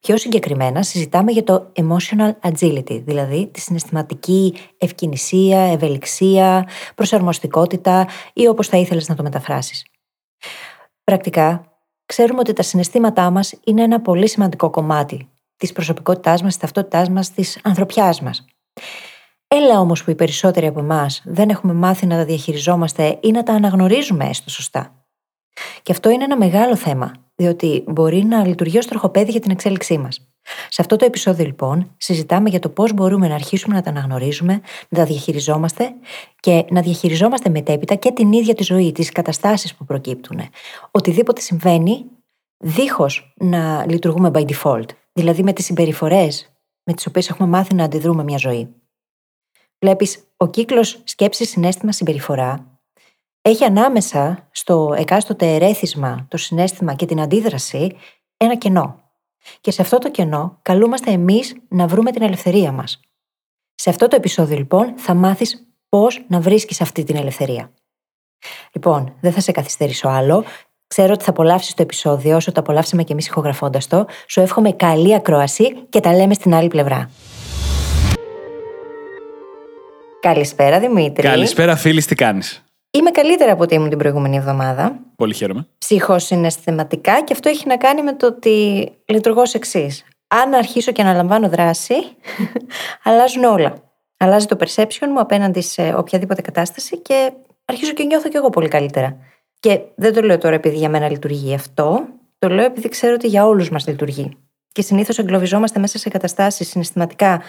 Πιο συγκεκριμένα συζητάμε για το emotional agility, δηλαδή τη συναισθηματική ευκαινησία, ευελιξία, προσαρμοστικότητα ή όπως θα ήθελες να το μεταφράσεις. Πρακτικά, ξέρουμε ότι τα συναισθήματά μας είναι ένα πολύ σημαντικό κομμάτι της προσωπικότητάς μας, της ταυτότητάς μας, της ανθρωπιάς μας. Έλα όμως που οι περισσότεροι από εμάς δεν έχουμε μάθει να τα διαχειριζόμαστε ή να τα αναγνωρίζουμε έστω σωστά. Και αυτό είναι ένα μεγάλο θέμα, διότι μπορεί να λειτουργεί ως τροχοπέδι για την εξέλιξή μας. Σε αυτό το επεισόδιο, λοιπόν, συζητάμε για το πώς μπορούμε να αρχίσουμε να τα αναγνωρίζουμε, να τα διαχειριζόμαστε και να διαχειριζόμαστε μετέπειτα και την ίδια τη ζωή, τις καταστάσεις που προκύπτουν. Οτιδήποτε συμβαίνει, δίχως να λειτουργούμε by default, δηλαδή με τις συμπεριφορές με τις οποίες έχουμε μάθει να αντιδρούμε μια ζωή. Βλέπεις, ο κύκλος σκέψης, συνέστημα, συμπεριφορά έχει ανάμεσα στο εκάστοτε ερέθισμα, το συνέστημα και την αντίδραση ένα κενό. Και σε αυτό το κενό καλούμαστε εμείς να βρούμε την ελευθερία μας. Σε αυτό το επεισόδιο, λοιπόν, θα μάθεις πώς να βρίσκεις αυτή την ελευθερία. Λοιπόν, δεν θα σε καθυστερήσω άλλο. Ξέρω ότι θα απολαύσεις το επεισόδιο όσο το απολαύσαμε και εμείς ηχογραφώντας το. Σου εύχομαι καλή ακρόαση και τα λέμε στην άλλη πλευρά. Καλησπέρα Δημήτρη. Καλησπέρα, φίλης, τι κάνεις; Είμαι καλύτερα από ό,τι ήμουν την προηγούμενη εβδομάδα. Πολύ χαίρομαι. Ψυχοσυναισθηματικά και αυτό έχει να κάνει με το ότι λειτουργώ ως εξής. Αν αρχίσω και αναλαμβάνω δράση, αλλάζουν όλα. Αλλάζει το perception μου απέναντι σε οποιαδήποτε κατάσταση και αρχίζω και νιώθω κι εγώ πολύ καλύτερα. Και δεν το λέω τώρα επειδή για μένα λειτουργεί αυτό, το λέω επειδή ξέρω ότι για όλους μας λειτουργεί. Και συνήθως εγκλωβιζόμαστε μέσα σε καταστάσεις συναισθηματικά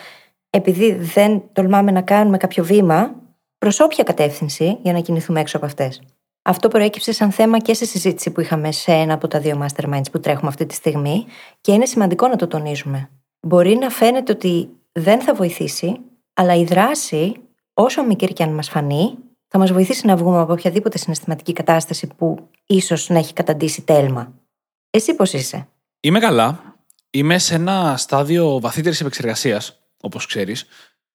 επειδή δεν τολμάμε να κάνουμε κάποιο βήμα προς όποια κατεύθυνση για να κινηθούμε έξω από αυτές. Αυτό προέκυψε σαν θέμα και σε συζήτηση που είχαμε σε ένα από τα δύο masterminds που τρέχουμε αυτή τη στιγμή και είναι σημαντικό να το τονίζουμε. Μπορεί να φαίνεται ότι δεν θα βοηθήσει, αλλά η δράση, όσο μικρή και αν μας φανεί, θα μας βοηθήσει να βγούμε από οποιαδήποτε συναισθηματική κατάσταση που ίσως να έχει καταντήσει τέλμα. Εσύ πώς είσαι; Είμαι καλά. Είμαι σε ένα στάδιο βαθύτερης επεξεργασίας όπως ξέρεις,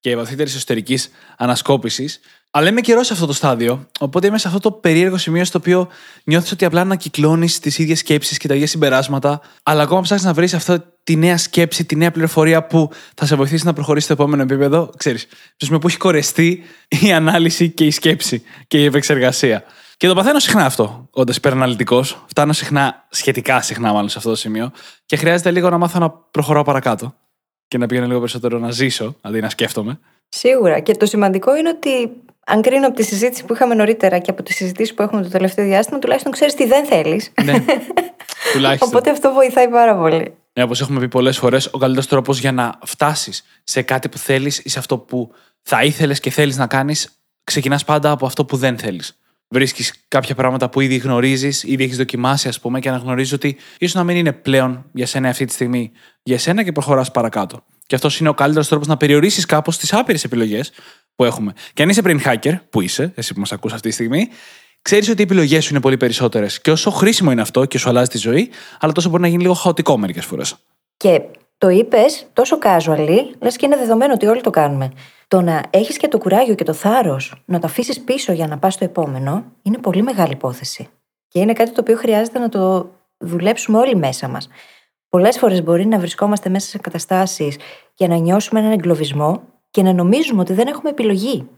και βαθύτερης εσωτερικής ανασκόπησης. Αλλά είμαι καιρός σε αυτό το στάδιο. Οπότε είμαι σε αυτό το περίεργο σημείο στο οποίο νιώθεις ότι απλά ανακυκλώνεις τις ίδιες σκέψεις και τα ίδια συμπεράσματα, αλλά ακόμα ψάχνεις να βρεις αυτή τη νέα σκέψη, τη νέα πληροφορία που θα σε βοηθήσει να προχωρήσεις στο επόμενο επίπεδο. Ξέρεις, στο σημείο που έχει κορεστεί η ανάλυση και η σκέψη και η επεξεργασία. Και το παθαίνω συχνά αυτό, όντας υπεραναλυτικός. Φτάνω συχνά, σχετικά συχνά μάλλον σε αυτό το σημείο, και χρειάζεται λίγο να μάθω να προχωράω παρακάτω και να πήγαινε λίγο περισσότερο να ζήσω αντί να σκέφτομαι. Σίγουρα. Και το σημαντικό είναι ότι αν κρίνω από τη συζήτηση που είχαμε νωρίτερα και από τις συζητήσεις που έχουμε το τελευταίο διάστημα, τουλάχιστον ξέρεις τι δεν θέλεις. Ναι. τουλάχιστον. Οπότε αυτό βοηθάει πάρα πολύ. Ναι, όπως έχουμε πει πολλές φορές, ο καλύτερος τρόπος για να φτάσεις σε κάτι που θέλεις ή σε αυτό που θα ήθελες και θέλεις να κάνεις, ξεκινάς πάντα από αυτό που δεν θέλεις βρίσκεις κάποια πράγματα που ήδη γνωρίζεις, ήδη έχεις δοκιμάσει, ας πούμε, και αναγνωρίζεις ότι ίσως να μην είναι πλέον για σένα αυτή τη στιγμή για σένα και προχωράς παρακάτω. Και αυτός είναι ο καλύτερος τρόπος να περιορίσεις κάπως τις άπειρες επιλογές που έχουμε. Και αν είσαι brain hacker, που είσαι, εσύ που μας ακούς αυτή τη στιγμή, ξέρεις ότι οι επιλογές σου είναι πολύ περισσότερες. Και όσο χρήσιμο είναι αυτό και σου αλλάζει τη ζωή, αλλά τόσο μπορεί να γίνει λίγο χαοτικό μερικές φορές. Και το είπες τόσο casually, λες και είναι δεδομένο ότι όλοι το κάνουμε. Το να έχεις και το κουράγιο και το θάρρος να το αφήσεις πίσω για να πας στο επόμενο είναι πολύ μεγάλη υπόθεση. Και είναι κάτι το οποίο χρειάζεται να το δουλέψουμε όλοι μέσα μας. Πολλές φορές μπορεί να βρισκόμαστε μέσα σε καταστάσεις και να νιώσουμε έναν εγκλωβισμό και να νομίζουμε ότι δεν έχουμε επιλογή.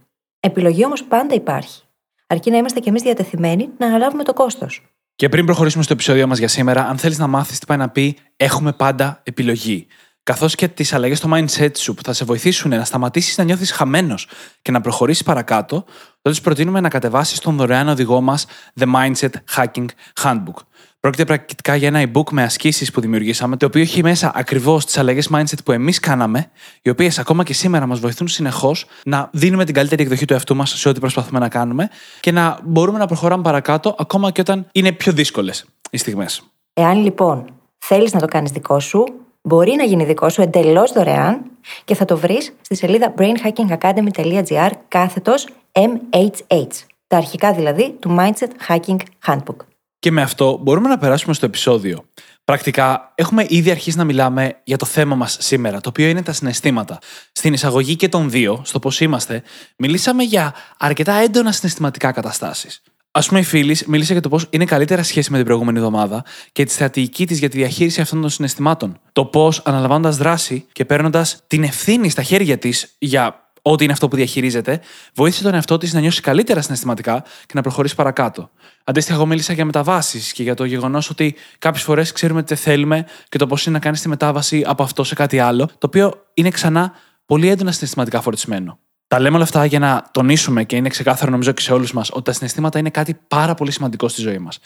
Επιλογή όμως πάντα υπάρχει. Αρκεί να είμαστε κι εμείς διατεθειμένοι να αναλάβουμε το κόστος. Και πριν προχωρήσουμε στο επεισόδιο μας για σήμερα, αν θέλεις να μάθεις τι πάει να πει, έχουμε πάντα επιλογή καθώς και τις αλλαγές στο mindset σου που θα σε βοηθήσουν να σταματήσεις να νιώθεις χαμένος και να προχωρήσεις παρακάτω, τότε προτείνουμε να κατεβάσεις τον δωρεάν οδηγό μας The Mindset Hacking Handbook. Πρόκειται πρακτικά για ένα e-book με ασκήσεις που δημιουργήσαμε, το οποίο έχει μέσα ακριβώς τις αλλαγές mindset που εμείς κάναμε, οι οποίες ακόμα και σήμερα μας βοηθούν συνεχώς να δίνουμε την καλύτερη εκδοχή του εαυτού μας σε ό,τι προσπαθούμε να κάνουμε και να μπορούμε να προχωράμε παρακάτω ακόμα και όταν είναι πιο δύσκολες οι στιγμές. Εάν λοιπόν θέλεις να το κάνεις δικό σου, μπορεί να γίνει δικό σου εντελώς δωρεάν και θα το βρεις στη σελίδα brainhackingacademy.gr κάθετος MHH. Τα αρχικά δηλαδή του Mindset Hacking Handbook. Και με αυτό μπορούμε να περάσουμε στο επεισόδιο. Πρακτικά, έχουμε ήδη αρχίσει να μιλάμε για το θέμα μας σήμερα, το οποίο είναι τα συναισθήματα. Στην εισαγωγή και των δύο, στο πώς είμαστε, μιλήσαμε για αρκετά έντονα συναισθηματικά καταστάσεις. Α πούμε, η φίλης μίλησε για το πώς είναι καλύτερα σχέση με την προηγούμενη εβδομάδα και τη στρατηγική της για τη διαχείριση αυτών των συναισθημάτων. Το πώς, αναλαμβάνοντας δράση και παίρνοντας την ευθύνη στα χέρια της για ό,τι είναι αυτό που διαχειρίζεται, βοήθησε τον εαυτό της να νιώσει καλύτερα συναισθηματικά και να προχωρήσει παρακάτω. Αντίστοιχα, εγώ μίλησα για μεταβάσεις και για το γεγονός ότι κάποιες φορές ξέρουμε τι θέλουμε και το πώς είναι να κάνεις τη μετάβαση από αυτό σε κάτι άλλο, το οποίο είναι ξανά πολύ έντονα συναισθηματικά φορτισμένο. Τα λέμε όλα αυτά για να τονίσουμε και είναι ξεκάθαρο νομίζω και σε όλους μας ότι τα συναισθήματα είναι κάτι πάρα πολύ σημαντικό στη ζωή μας.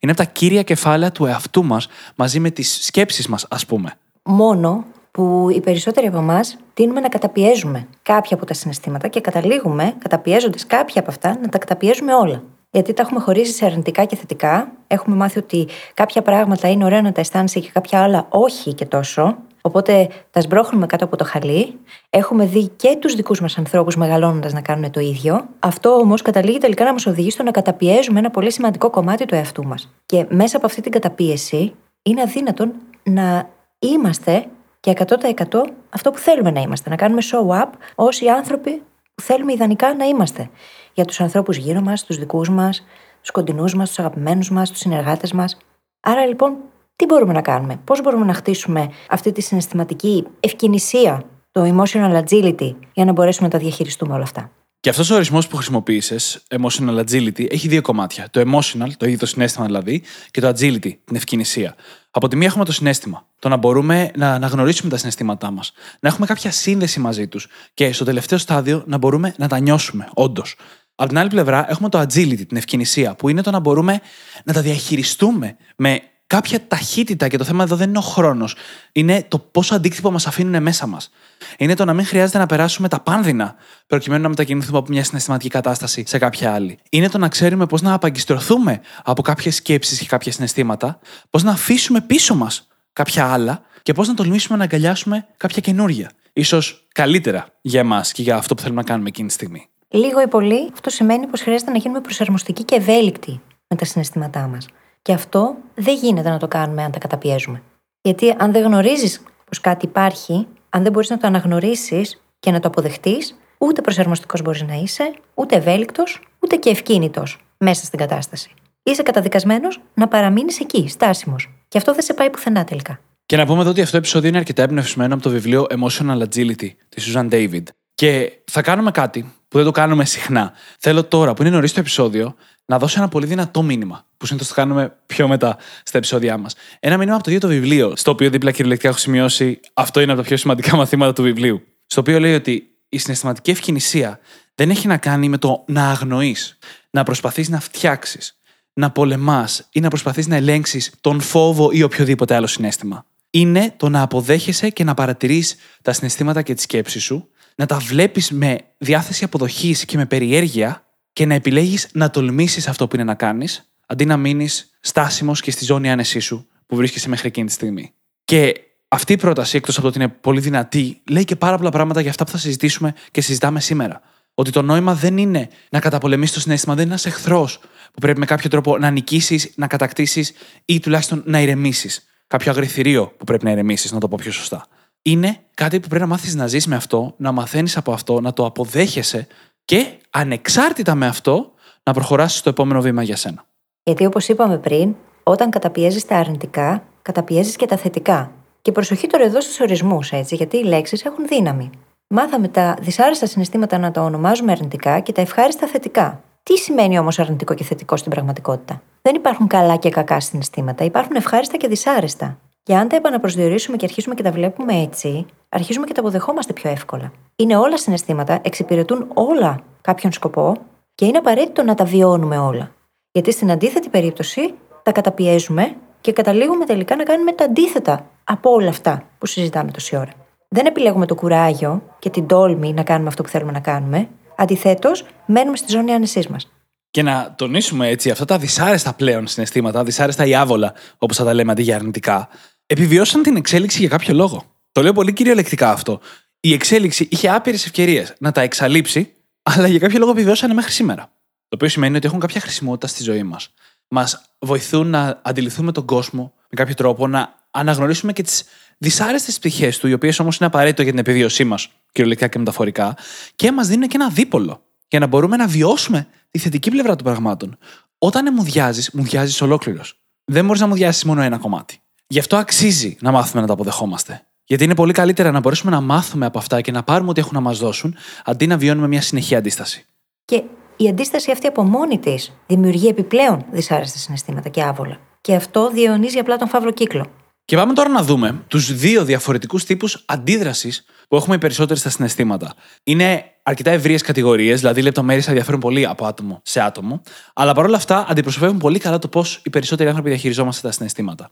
Είναι από τα κύρια κεφάλαια του εαυτού μας μαζί με τις σκέψεις μας, ας πούμε. Μόνο που οι περισσότεροι από εμάς τείνουμε να καταπιέζουμε κάποια από τα συναισθήματα και καταλήγουμε, καταπιέζοντας κάποια από αυτά, να τα καταπιέζουμε όλα. Γιατί τα έχουμε χωρίσει σε αρνητικά και θετικά. Έχουμε μάθει ότι κάποια πράγματα είναι ωραία να τα αισθάνεσαι και κάποια άλλα όχι και τόσο. Οπότε τα σμπρώχνουμε κάτω από το χαλί. Έχουμε δει και τους δικούς μας ανθρώπους μεγαλώνοντας να κάνουν το ίδιο. Αυτό όμως καταλήγει τελικά να μας οδηγεί στο να καταπιέζουμε ένα πολύ σημαντικό κομμάτι του εαυτού μας. Και μέσα από αυτή την καταπίεση είναι αδύνατον να είμαστε και 100% αυτό που θέλουμε να είμαστε. Να κάνουμε show up ω οι άνθρωποι που θέλουμε ιδανικά να είμαστε. Για τους ανθρώπους γύρω μας, τους δικούς μας, τους κοντινούς μας, τους αγαπημένους μας, τους συνεργάτες μας. Άρα λοιπόν, τι μπορούμε να κάνουμε, πώς μπορούμε να χτίσουμε αυτή τη συναισθηματική ευκαινησία, το emotional agility, για να μπορέσουμε να τα διαχειριστούμε όλα αυτά; Και αυτός ο ορισμός που χρησιμοποίησες, emotional agility, έχει δύο κομμάτια. Το emotional, το ίδιο το συνέστημα δηλαδή, και το agility, την ευκαινησία. Από τη μία έχουμε το συνέστημα. Το να μπορούμε να αναγνωρίσουμε τα συναισθήματά μας. Να έχουμε κάποια σύνδεση μαζί τους. Και στο τελευταίο στάδιο να μπορούμε να τα νιώσουμε, όντως. Από την άλλη πλευρά έχουμε το agility, την ευκαινησία, που είναι το να μπορούμε να τα διαχειριστούμε με κάποια ταχύτητα και το θέμα εδώ δεν είναι ο χρόνος. Είναι το πόσο αντίκτυπο μας αφήνουν μέσα μας. Είναι το να μην χρειάζεται να περάσουμε τα πάνδυνα προκειμένου να μετακινηθούμε από μια συναισθηματική κατάσταση σε κάποια άλλη. Είναι το να ξέρουμε πώς να απαγκιστρωθούμε από κάποιες σκέψεις και κάποια συναισθήματα, πώς να αφήσουμε πίσω μας κάποια άλλα και πώς να τολμήσουμε να αγκαλιάσουμε κάποια καινούργια. σω καλύτερα για εμάς και για αυτό που θέλουμε να κάνουμε εκείνη τη στιγμή. Λίγο ή πολύ, αυτό σημαίνει πως χρειάζεται να γίνουμε προσαρμοστικοί και ευέλικτοι με τα συναισθήματά μας. Και αυτό δεν γίνεται να το κάνουμε αν τα καταπιέζουμε. Γιατί αν δεν γνωρίζεις πως κάτι υπάρχει, αν δεν μπορείς να το αναγνωρίσεις και να το αποδεχτείς, ούτε προσαρμοστικός μπορείς να είσαι, ούτε ευέλικτος, ούτε και ευκίνητος μέσα στην κατάσταση. Είσαι καταδικασμένος να παραμείνεις εκεί, στάσιμος. Και αυτό δεν σε πάει πουθενά τελικά. Και να πούμε εδώ ότι αυτό το επεισόδιο είναι αρκετά εμπνευσμένο από το βιβλίο Emotional Agility τη Susan David. Και θα κάνουμε κάτι που δεν το κάνουμε συχνά. Θέλω τώρα, που είναι νωρίς το επεισόδιο, να δώσω ένα πολύ δυνατό μήνυμα, που συνήθως το κάνουμε πιο μετά στα επεισόδια μας. Ένα μήνυμα από το ίδιο το βιβλίο, στο οποίο δίπλα κυριολεκτικά έχω σημειώσει αυτό είναι από τα πιο σημαντικά μαθήματα του βιβλίου. Στο οποίο λέει ότι η συναισθηματική ευκαινησία δεν έχει να κάνει με το να αγνοείς, να προσπαθείς να φτιάξεις, να πολεμάς ή να προσπαθείς να ελέγξεις τον φόβο ή οποιοδήποτε άλλο συνέστημα. Είναι το να αποδέχεσαι και να παρατηρείς τα συναισθήματα και τις σκέψεις σου, να τα βλέπεις με διάθεση αποδοχής και με περιέργεια και να επιλέγεις να τολμήσεις αυτό που είναι να κάνεις, αντί να μείνεις στάσιμος και στη ζώνη άνεσής σου που βρίσκεσαι μέχρι εκείνη τη στιγμή. Και αυτή η πρόταση, εκτός από το ότι είναι πολύ δυνατή, λέει και πάρα πολλά πράγματα για αυτά που θα συζητήσουμε και συζητάμε σήμερα. Ότι το νόημα δεν είναι να καταπολεμήσεις το συνέστημα, δεν είναι ένας εχθρός που πρέπει με κάποιο τρόπο να νικήσεις, να κατακτήσεις ή τουλάχιστον να ηρεμήσεις. Κάποιο αγριθυρίο που πρέπει να ηρεμήσεις, να το πω πιο σωστά. Είναι κάτι που πρέπει να μάθεις να ζεις με αυτό, να μαθαίνεις από αυτό, να το αποδέχεσαι και ανεξάρτητα με αυτό να προχωράσεις στο επόμενο βήμα για σένα. Γιατί όπως είπαμε πριν, όταν καταπιέζεις τα αρνητικά, καταπιέζεις και τα θετικά. Και προσοχή τώρα εδώ στους ορισμούς, έτσι, γιατί οι λέξεις έχουν δύναμη. Μάθαμε τα δυσάρεστα συναισθήματα να τα ονομάζουμε αρνητικά και τα ευχάριστα θετικά. Τι σημαίνει όμως αρνητικό και θετικό στην πραγματικότητα; Δεν υπάρχουν καλά και κακά συναισθήματα, υπάρχουν ευχάριστα και δυσάρεστα. Και αν τα επαναπροσδιορίσουμε και αρχίσουμε και τα βλέπουμε έτσι, αρχίζουμε και τα αποδεχόμαστε πιο εύκολα. Είναι όλα συναισθήματα, εξυπηρετούν όλα κάποιον σκοπό και είναι απαραίτητο να τα βιώνουμε όλα. Γιατί στην αντίθετη περίπτωση τα καταπιέζουμε και καταλήγουμε τελικά να κάνουμε τα αντίθετα από όλα αυτά που συζητάμε τόση ώρα. Δεν επιλέγουμε το κουράγιο και την τόλμη να κάνουμε αυτό που θέλουμε να κάνουμε. Αντιθέτως, μένουμε στη ζώνη άνεσής μας. Και να τονίσουμε έτσι αυτά τα δυσάρεστα πλέον συναισθήματα, δυσάρεστα ή άβολα, όπως θα τα λέμε αντί για αρνητικά, επιβιώσαν την εξέλιξη για κάποιο λόγο. Το λέω πολύ κυριολεκτικά αυτό. Η εξέλιξη είχε άπειρες ευκαιρίες να τα εξαλείψει, αλλά για κάποιο λόγο επιβιώσανε μέχρι σήμερα. Το οποίο σημαίνει ότι έχουν κάποια χρησιμότητα στη ζωή μας. Μας βοηθούν να αντιληφθούμε τον κόσμο με κάποιο τρόπο, να αναγνωρίσουμε και τις δυσάρεστες πτυχές του, οι οποίες όμως είναι απαραίτητο για την επιβίωσή μας, κυριολεκτικά και μεταφορικά, και μας δίνουν και ένα δίπολο για να μπορούμε να βιώσουμε τη θετική πλευρά των πραγμάτων. Όταν μουδιάζει, μουδιάζει ολόκληρος. Δεν μπορείς να μουδιάσει μόνο ένα κομμάτι. Γι' αυτό αξίζει να μάθουμε να τα αποδεχόμαστε. Γιατί είναι πολύ καλύτερα να μπορέσουμε να μάθουμε από αυτά και να πάρουμε ό,τι έχουν να μας δώσουν, αντί να βιώνουμε μια συνεχή αντίσταση. Και η αντίσταση αυτή από μόνη της δημιουργεί επιπλέον δυσάρεστα συναισθήματα και άβολα. Και αυτό διαιωνίζει απλά τον φαύλο κύκλο. Και πάμε τώρα να δούμε τους δύο διαφορετικούς τύπους αντίδρασης που έχουμε οι περισσότεροι στα συναισθήματα. Είναι αρκετά ευρείες κατηγορίες, δηλαδή οι λεπτομέρειες θα διαφέρουν πολύ από άτομο σε άτομο, αλλά παρόλα αυτά αντιπροσωπεύουν πολύ καλά το πώς οι περισσότεροι άνθρωποι διαχειριζόμαστε τα συναισθήματα.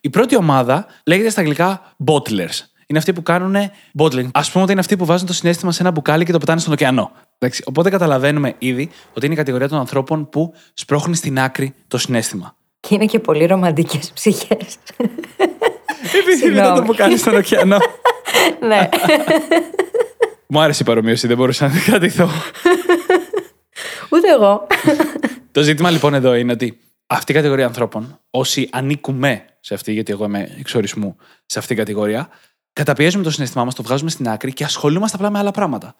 Η πρώτη ομάδα λέγεται στα αγγλικά bottlers. Είναι αυτοί που κάνουν bottling. Α πούμε ότι είναι αυτοί που βάζουν το συνέστημα σε ένα μπουκάλι και το πετάνε στον ωκεανό. Εντάξει, οπότε καταλαβαίνουμε ήδη ότι είναι η κατηγορία των ανθρώπων που σπρώχνει στην άκρη το συνέστημα. Και είναι και πολύ ρομαντικές ψυχές. Επειδή δεν το μπουκάλι στον ωκεανό. ναι. Μου άρεσε η παρομοίωση, δεν μπορούσα να την κρατηθώ. Ούτε εγώ. το ζήτημα λοιπόν εδώ είναι ότι αυτή η κατηγορία ανθρώπων, όσοι ανήκουμε σε αυτή, γιατί εγώ είμαι εξορισμού σε αυτή την κατηγορία, καταπιέζουμε το συναισθημά μας, το βγάζουμε στην άκρη και ασχολούμαστε απλά με άλλα πράγματα.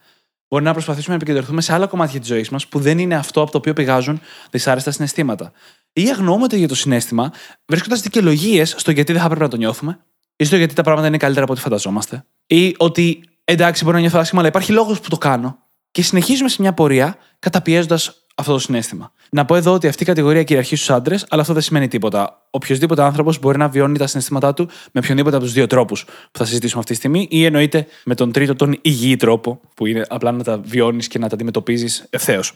Μπορεί να προσπαθήσουμε να επικεντρωθούμε σε άλλα κομμάτια της ζωής μας που δεν είναι αυτό από το οποίο πηγάζουν δυσάρεστα συναισθήματα. Ή αγνοούμαστε για το συνέστημα, βρίσκοντας δικαιολογίες στο γιατί δεν θα έπρεπε να το νιώθουμε, ή στο γιατί τα πράγματα είναι καλύτερα από ό,τι φανταζόμαστε, ή ότι εντάξει, μπορεί να νιώθω άσχημα, αλλά υπάρχει λόγος που το κάνω. Και συνεχίζουμε σε μια πορεία καταπιέζοντας αυτό το συνέστημα. Να πω εδώ ότι αυτή η κατηγορία κυριαρχεί στους άντρες, αλλά αυτό δεν σημαίνει τίποτα. Οποιοδήποτε άνθρωπος μπορεί να βιώνει τα συναισθήματά του με οποιονδήποτε από τους δύο τρόπους που θα συζητήσουμε αυτή τη στιγμή, ή εννοείται με τον τρίτο, τον υγιή τρόπο, που είναι απλά να τα βιώνεις και να τα αντιμετωπίζεις ευθέως.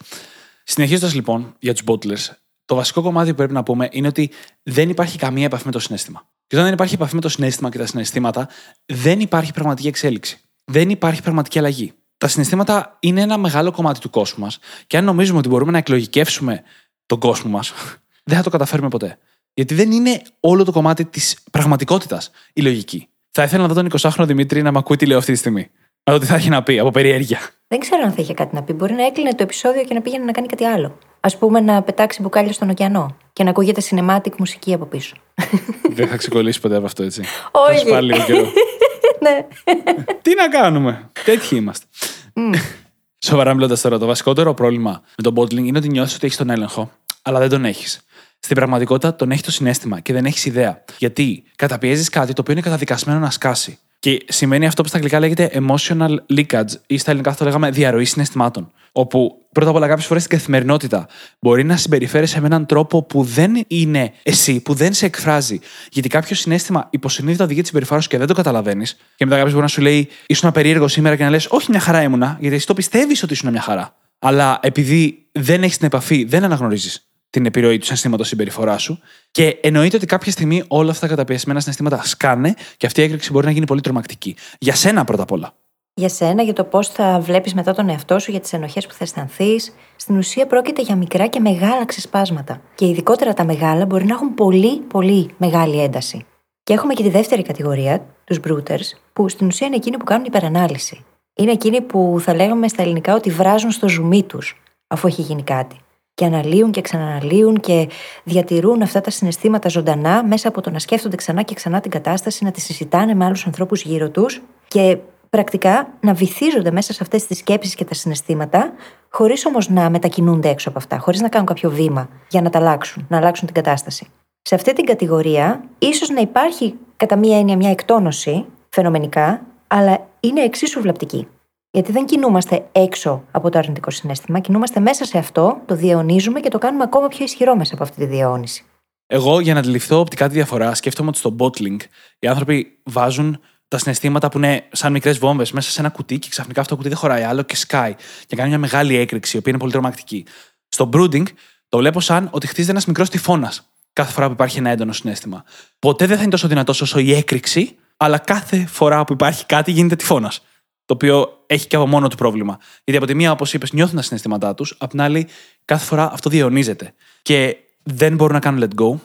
Συνεχίζοντας λοιπόν για τους bottlers, το βασικό κομμάτι που πρέπει να πούμε είναι ότι δεν υπάρχει καμία επαφή με το συνέστημα. Και όταν δεν υπάρχει επαφή με το συνέστημα και τα συναισθήματα, δεν υπάρχει πραγματική εξέλιξη. Δεν υπάρχει πραγματική αλλαγή τα συναισθήματα είναι ένα μεγάλο κομμάτι του κόσμου μας. Και αν νομίζουμε ότι μπορούμε να εκλογικεύσουμε τον κόσμο μας, δεν θα το καταφέρουμε ποτέ. Γιατί δεν είναι όλο το κομμάτι της πραγματικότητας η λογική. Θα ήθελα να δω τον 20χρονο Δημήτρη να με ακούει τι λέω αυτή τη στιγμή. Να δω τι θα έχει να πει από περιέργεια. Δεν ξέρω αν θα είχε κάτι να πει. Μπορεί να έκλεινε το επεισόδιο και να πήγαινε να κάνει κάτι άλλο. Α πούμε να πετάξει μπουκάλια στον ωκεανό και να ακούγεται cinematic μουσική από πίσω. Δεν θα ξεκολλήσει ποτέ από αυτό έτσι. Όχι. Θα πάλι λίγο καιρό. ναι. Τι να κάνουμε; Τέτοιοι είμαστε. Σοβαρά μιλώντας τώρα, το βασικότερο πρόβλημα με τον bottling είναι ότι νιώθεις ότι έχεις τον έλεγχο, αλλά δεν τον έχεις. Στην πραγματικότητα τον έχει το συνέστημα και δεν έχεις ιδέα. Γιατί καταπιέζεις κάτι το οποίο είναι καταδικασμένο να σκάσει. Και σημαίνει αυτό που στα αγγλικά λέγεται emotional leakage ή στα ελληνικά θα το λέγαμε διαρροή συναισθημάτων. Όπου πρώτα απ' όλα κάποιες φορές στην καθημερινότητα μπορεί να συμπεριφέρεσαι με έναν τρόπο που δεν είναι εσύ, που δεν σε εκφράζει. Γιατί κάποιο συνέστημα υποσυνείδητα οδηγεί τη συμπεριφορά σου και δεν το καταλαβαίνεις. Και μετά κάποιος μπορεί να σου λέει ήσουν περίεργο σήμερα και να λες Όχι, μια χαρά ήμουνα, γιατί εσύ το πιστεύεις ότι ήσουν μια χαρά. Αλλά επειδή δεν έχεις την επαφή, δεν αναγνωρίζεις την επιρροή του συναισθήματος συμπεριφορά σου. Και εννοείται ότι κάποια στιγμή όλα αυτά τα καταπιεσμένα συναισθήματα σκάνε και αυτή η έκρηξη μπορεί να γίνει πολύ τρομακτική. Για σένα πρώτα απ' όλα. Για σένα, για το πώς θα βλέπεις μετά τον εαυτό σου, για τις ενοχές που θα αισθανθείς. Στην ουσία πρόκειται για μικρά και μεγάλα ξεσπάσματα. Και ειδικότερα τα μεγάλα μπορεί να έχουν πολύ, πολύ μεγάλη ένταση. Και έχουμε και τη δεύτερη κατηγορία, τους brooters, που στην ουσία είναι εκείνοι που κάνουν υπερανάλυση. Είναι εκείνοι που θα λέγαμε στα ελληνικά ότι βράζουν στο ζουμί τους, αφού έχει γίνει κάτι και αναλύουν και ξαναναλύουν και διατηρούν αυτά τα συναισθήματα ζωντανά μέσα από το να σκέφτονται ξανά και ξανά την κατάσταση, να τη συζητάνε με άλλους ανθρώπους γύρω τους και πρακτικά να βυθίζονται μέσα σε αυτές τις σκέψεις και τα συναισθήματα, χωρίς όμως να μετακινούνται έξω από αυτά, χωρίς να κάνουν κάποιο βήμα για να τα αλλάξουν, να αλλάξουν την κατάσταση. Σε αυτή την κατηγορία, ίσως να υπάρχει κατά μία έννοια μια εκτόνωση φαινομενικά, αλλά είναι εξίσου βλαπτική. Γιατί δεν κινούμαστε έξω από το αρνητικό συνέστημα, κινούμαστε μέσα σε αυτό, το διαιωνίζουμε και το κάνουμε ακόμα πιο ισχυρό μέσα από αυτή τη διαιώνιση. Εγώ, για να αντιληφθώ οπτικά τη διαφορά, σκέφτομαι ότι στο bottling οι άνθρωποι βάζουν τα συναισθήματα που είναι σαν μικρές βόμβες μέσα σε ένα κουτί και ξαφνικά αυτό το κουτί δεν χωράει άλλο και σκάει και κάνει μια μεγάλη έκρηξη, η οποία είναι πολύ τρομακτική. Στο brooding το βλέπω σαν ότι χτίζεται ένας μικρός τυφώνας κάθε φορά που υπάρχει ένα έντονο συνέστημα. Ποτέ δεν θα είναι τόσο δυνατός όσο η έκρηξη, αλλά κάθε φορά που υπάρχει κάτι γίνεται τυφώνας. Το οποίο έχει και από μόνο του πρόβλημα. Γιατί από τη μία, όπως είπες, νιώθουν τα συναισθήματά τους, απ' την άλλη, κάθε φορά αυτό διαιωνίζεται. Και δεν μπορούν να κάνουν let go,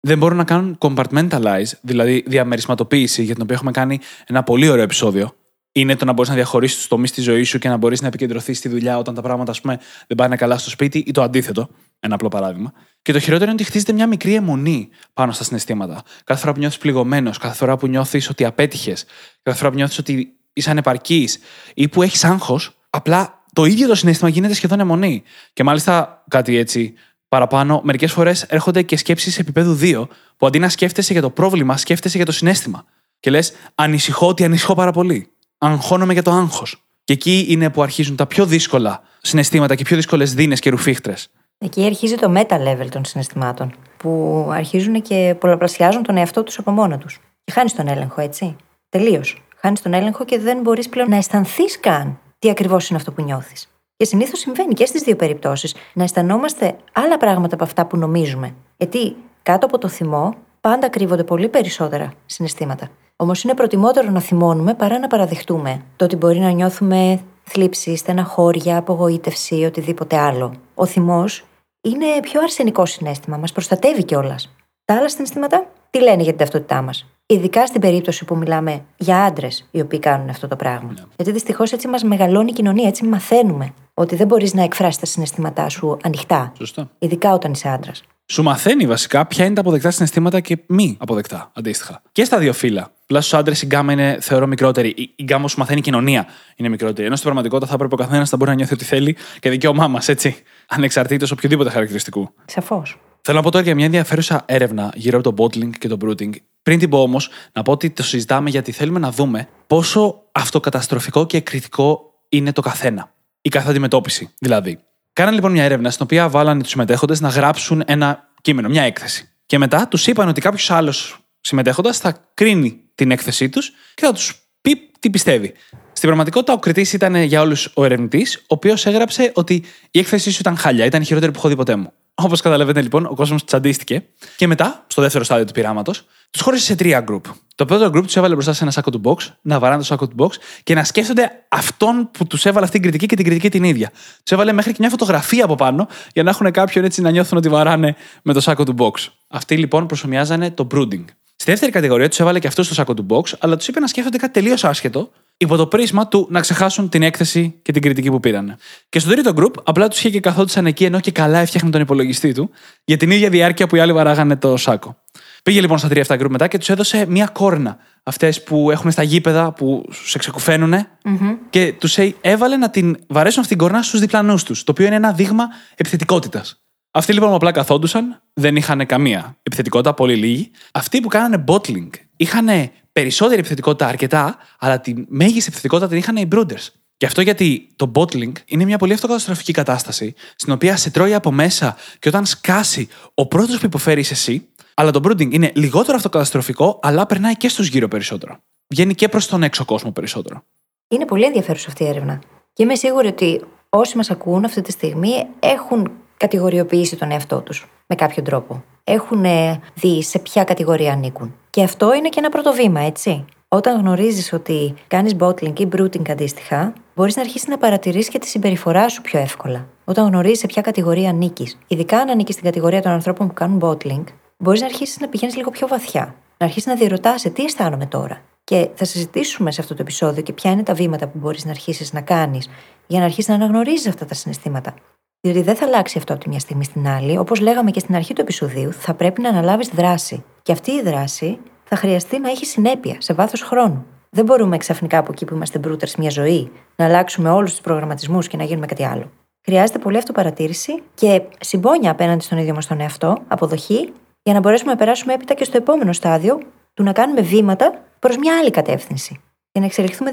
δεν μπορούν να κάνουν compartmentalize, δηλαδή διαμερισματοποίηση, για την οποία έχουμε κάνει ένα πολύ ωραίο επεισόδιο. Είναι το να μπορείς να διαχωρίσεις τους τομείς τη ζωή σου και να μπορείς να επικεντρωθείς στη δουλειά όταν τα πράγματα, ας πούμε, δεν πάνε καλά στο σπίτι ή το αντίθετο. Ένα απλό παράδειγμα. Και το χειρότερο είναι ότι χτίζεται μια μικρή αιμονή πάνω στα συναισθήματα. Κάθε φορά που νιώθεις πληγωμένος, κάθε φορά που νιώθεις ότι απέτυχες, κάθε φορά που νιώθεις ότι είσαι ανεπαρκής ή που έχεις άγχος, απλά το ίδιο το συνέστημα γίνεται σχεδόν αιμονή. Και μάλιστα κάτι έτσι παραπάνω, μερικές φορές έρχονται και σκέψεις επίπεδου 2, που αντί να σκέφτεσαι για το πρόβλημα, σκέφτεσαι για το συνέστημα. Και λες, ανησυχώ ότι ανησυχώ πάρα πολύ. Αγχώνομαι για το άγχος. Και εκεί είναι που αρχίζουν τα πιο δύσκολα συναισθήματα και πιο δύσκολες δίνες και ρουφίχτρες. Εκεί αρχίζει το meta-level των συναισθημάτων, που αρχίζουν και πολλαπλασιάζουν τον εαυτό τους από μόνο τους. Και χάνεις τον έλεγχο, έτσι. Τελείως. Χάνεις τον έλεγχο και δεν μπορείς πλέον να αισθανθείς καν τι ακριβώς είναι αυτό που νιώθεις. Και συνήθως συμβαίνει και στις δύο περιπτώσεις να αισθανόμαστε άλλα πράγματα από αυτά που νομίζουμε. Γιατί κάτω από το θυμό πάντα κρύβονται πολύ περισσότερα συναισθήματα. Όμως είναι προτιμότερο να θυμώνουμε παρά να παραδεχτούμε το ότι μπορεί να νιώθουμε θλίψη, στεναχώρια, απογοήτευση ή οτιδήποτε άλλο. Ο θυμός είναι πιο αρσενικό συνέστημα, μας προστατεύει κιόλας. Τα άλλα συναισθήματα τι λένε για την ταυτότητά μας. Ειδικά στην περίπτωση που μιλάμε για άντρες οι οποίοι κάνουν αυτό το πράγμα. Yeah. Γιατί δυστυχώς έτσι μας μεγαλώνει η κοινωνία, έτσι μαθαίνουμε ότι δεν μπορείς να εκφράσει τα συναισθήματά σου ανοιχτά. Σωστά. Ειδικά όταν είσαι άντρας. Σου μαθαίνει βασικά ποια είναι τα αποδεκτά συναισθήματα και μη αποδεκτά, αντίστοιχα. Και στα δύο φύλλα. Πλάς στους άντρες η γκάμα είναι, θεωρώ, μικρότερη. Η, η γκάμα σου μαθαίνει η κοινωνία είναι μικρότερη. Ενώ στην πραγματικότητα θα έπρεπε ο καθένας να μπορεί να νιώθει ό,τι θέλει και δικαίωμά μας, έτσι. Ανεξαρτήτως οποιοδήποτε χαρακτηριστικού. Σαφώς. Θέλω να πω τώρα για μια ενδιαφέρουσα έρευνα γύρω από το bottling και το brooding. Πριν την πω όμως, να πω ότι το συζητάμε γιατί θέλουμε να δούμε πόσο αυτοκαταστροφικό και κριτικό είναι το καθένα. Η κάθε αντιμετώπιση, δηλαδή. Κάναν λοιπόν μια έρευνα στην οποία βάλανε τους συμμετέχοντες να γράψουν ένα κείμενο, μια έκθεση. Και μετά τους είπαν ότι κάποιος άλλος συμμετέχοντας θα κρίνει την έκθεσή τους και θα τους πει τι πιστεύει. Στην πραγματικότητα, ο κριτής ήταν για όλους ο ερευνητής, ο οποίος έγραψε ότι η έκθεσή σου ήταν χάλια, ήταν η χειρότερη που έχω δει ποτέ μου. Όπως καταλαβαίνετε λοιπόν, ο κόσμος τσαντίστηκε. Και μετά, στο δεύτερο στάδιο του πειράματος, τους χώρισε σε τρία group. Το πρώτο group τους έβαλε μπροστά σε ένα σάκο του box, να βαράνε το σάκο του box και να σκέφτονται αυτόν που τους έβαλε αυτή την κριτική και την κριτική την ίδια. Τους έβαλε μέχρι και μια φωτογραφία από πάνω για να έχουν κάποιον έτσι να νιώθουν ότι βαράνε με το σάκο του box. Αυτοί λοιπόν προσωμιάζανε το brooding. Στη δεύτερη κατηγορία τους έβαλε και αυτός στο σάκο του box, αλλά τους είπε να σκέφτονται κάτι τελείως άσχετο, υπό το πρίσμα του να ξεχάσουν την έκθεση και την κριτική που πήραν. Και στο τρίτο group, απλά τους είχε και καθόντουσαν εκεί ενώ και καλά έφτιαχνε τον υπολογιστή του, για την ίδια διάρκεια που οι άλλοι βαράγανε το σάκο. Πήγε λοιπόν στα τρία αυτά group μετά και τους έδωσε μία κόρνα. Αυτές που έχουν στα γήπεδα, που σε ξεκουφαινουν mm-hmm. και τους έβαλε να την βαρέσουν αυτήν την κόρνα στους διπλανούς τους, το οποίο είναι ένα δείγμα επιθετικότητας. Αυτοί λοιπόν απλά καθόντουσαν, δεν είχαν καμία επιθετικότητα, πολύ λίγοι. Αυτοί που κάνανε bottling είχαν περισσότερη επιθετικότητα αρκετά, αλλά τη μέγιστη επιθετικότητα την είχαν οι brooders. Και αυτό γιατί το bottling είναι μια πολύ αυτοκαταστροφική κατάσταση, στην οποία σε τρώει από μέσα και όταν σκάσει, ο πρώτος που υποφέρει είσαι εσύ, αλλά το brooding είναι λιγότερο αυτοκαταστροφικό, αλλά περνάει και στους γύρω περισσότερο. Βγαίνει και προς τον έξω κόσμο περισσότερο. Είναι πολύ ενδιαφέρουσα αυτή η έρευνα. Και είμαι σίγουρη ότι όσοι μας ακούν αυτή τη στιγμή έχουν κατηγοριοποιήσει τον εαυτό τους με κάποιο τρόπο. Έχουν ε, δει σε ποια κατηγορία ανήκουν. Και αυτό είναι και ένα πρώτο βήμα, έτσι. Όταν γνωρίζεις ότι κάνεις bottling ή brooding αντίστοιχα, μπορείς να αρχίσεις να παρατηρήσει και τη συμπεριφορά σου πιο εύκολα. Όταν γνωρίζεις σε ποια κατηγορία ανήκεις, ειδικά αν ανήκεις στην κατηγορία των ανθρώπων που κάνουν bottling, μπορείς να αρχίσεις να πηγαίνεις λίγο πιο βαθιά. Να αρχίσεις να διερωτάσαι τι αισθάνομαι τώρα; Και θα συζητήσουμε σε αυτό το επεισόδιο και ποια είναι τα βήματα που μπορείς να αρχίσεις να κάνεις για να αρχίσεις να αναγνωρίζεις αυτά τα συναισθήματα. Διότι δεν θα αλλάξει αυτό από τη μια στιγμή στην άλλη. Όπως λέγαμε και στην αρχή του επεισοδίου, θα πρέπει να αναλάβεις δράση. Και αυτή η δράση θα χρειαστεί να έχεις συνέπεια σε βάθος χρόνου. Δεν μπορούμε ξαφνικά από εκεί που είμαστε μπρούτερς μια ζωή να αλλάξουμε όλους τους προγραμματισμούς και να γίνουμε κάτι άλλο. Χρειάζεται πολύ αυτοπαρατήρηση και συμπόνια απέναντι στον ίδιο μας τον εαυτό, αποδοχή, για να μπορέσουμε να περάσουμε έπειτα και στο επόμενο στάδιο του να κάνουμε βήματα προς μια άλλη κατεύθυνση για να εξελιχθούμε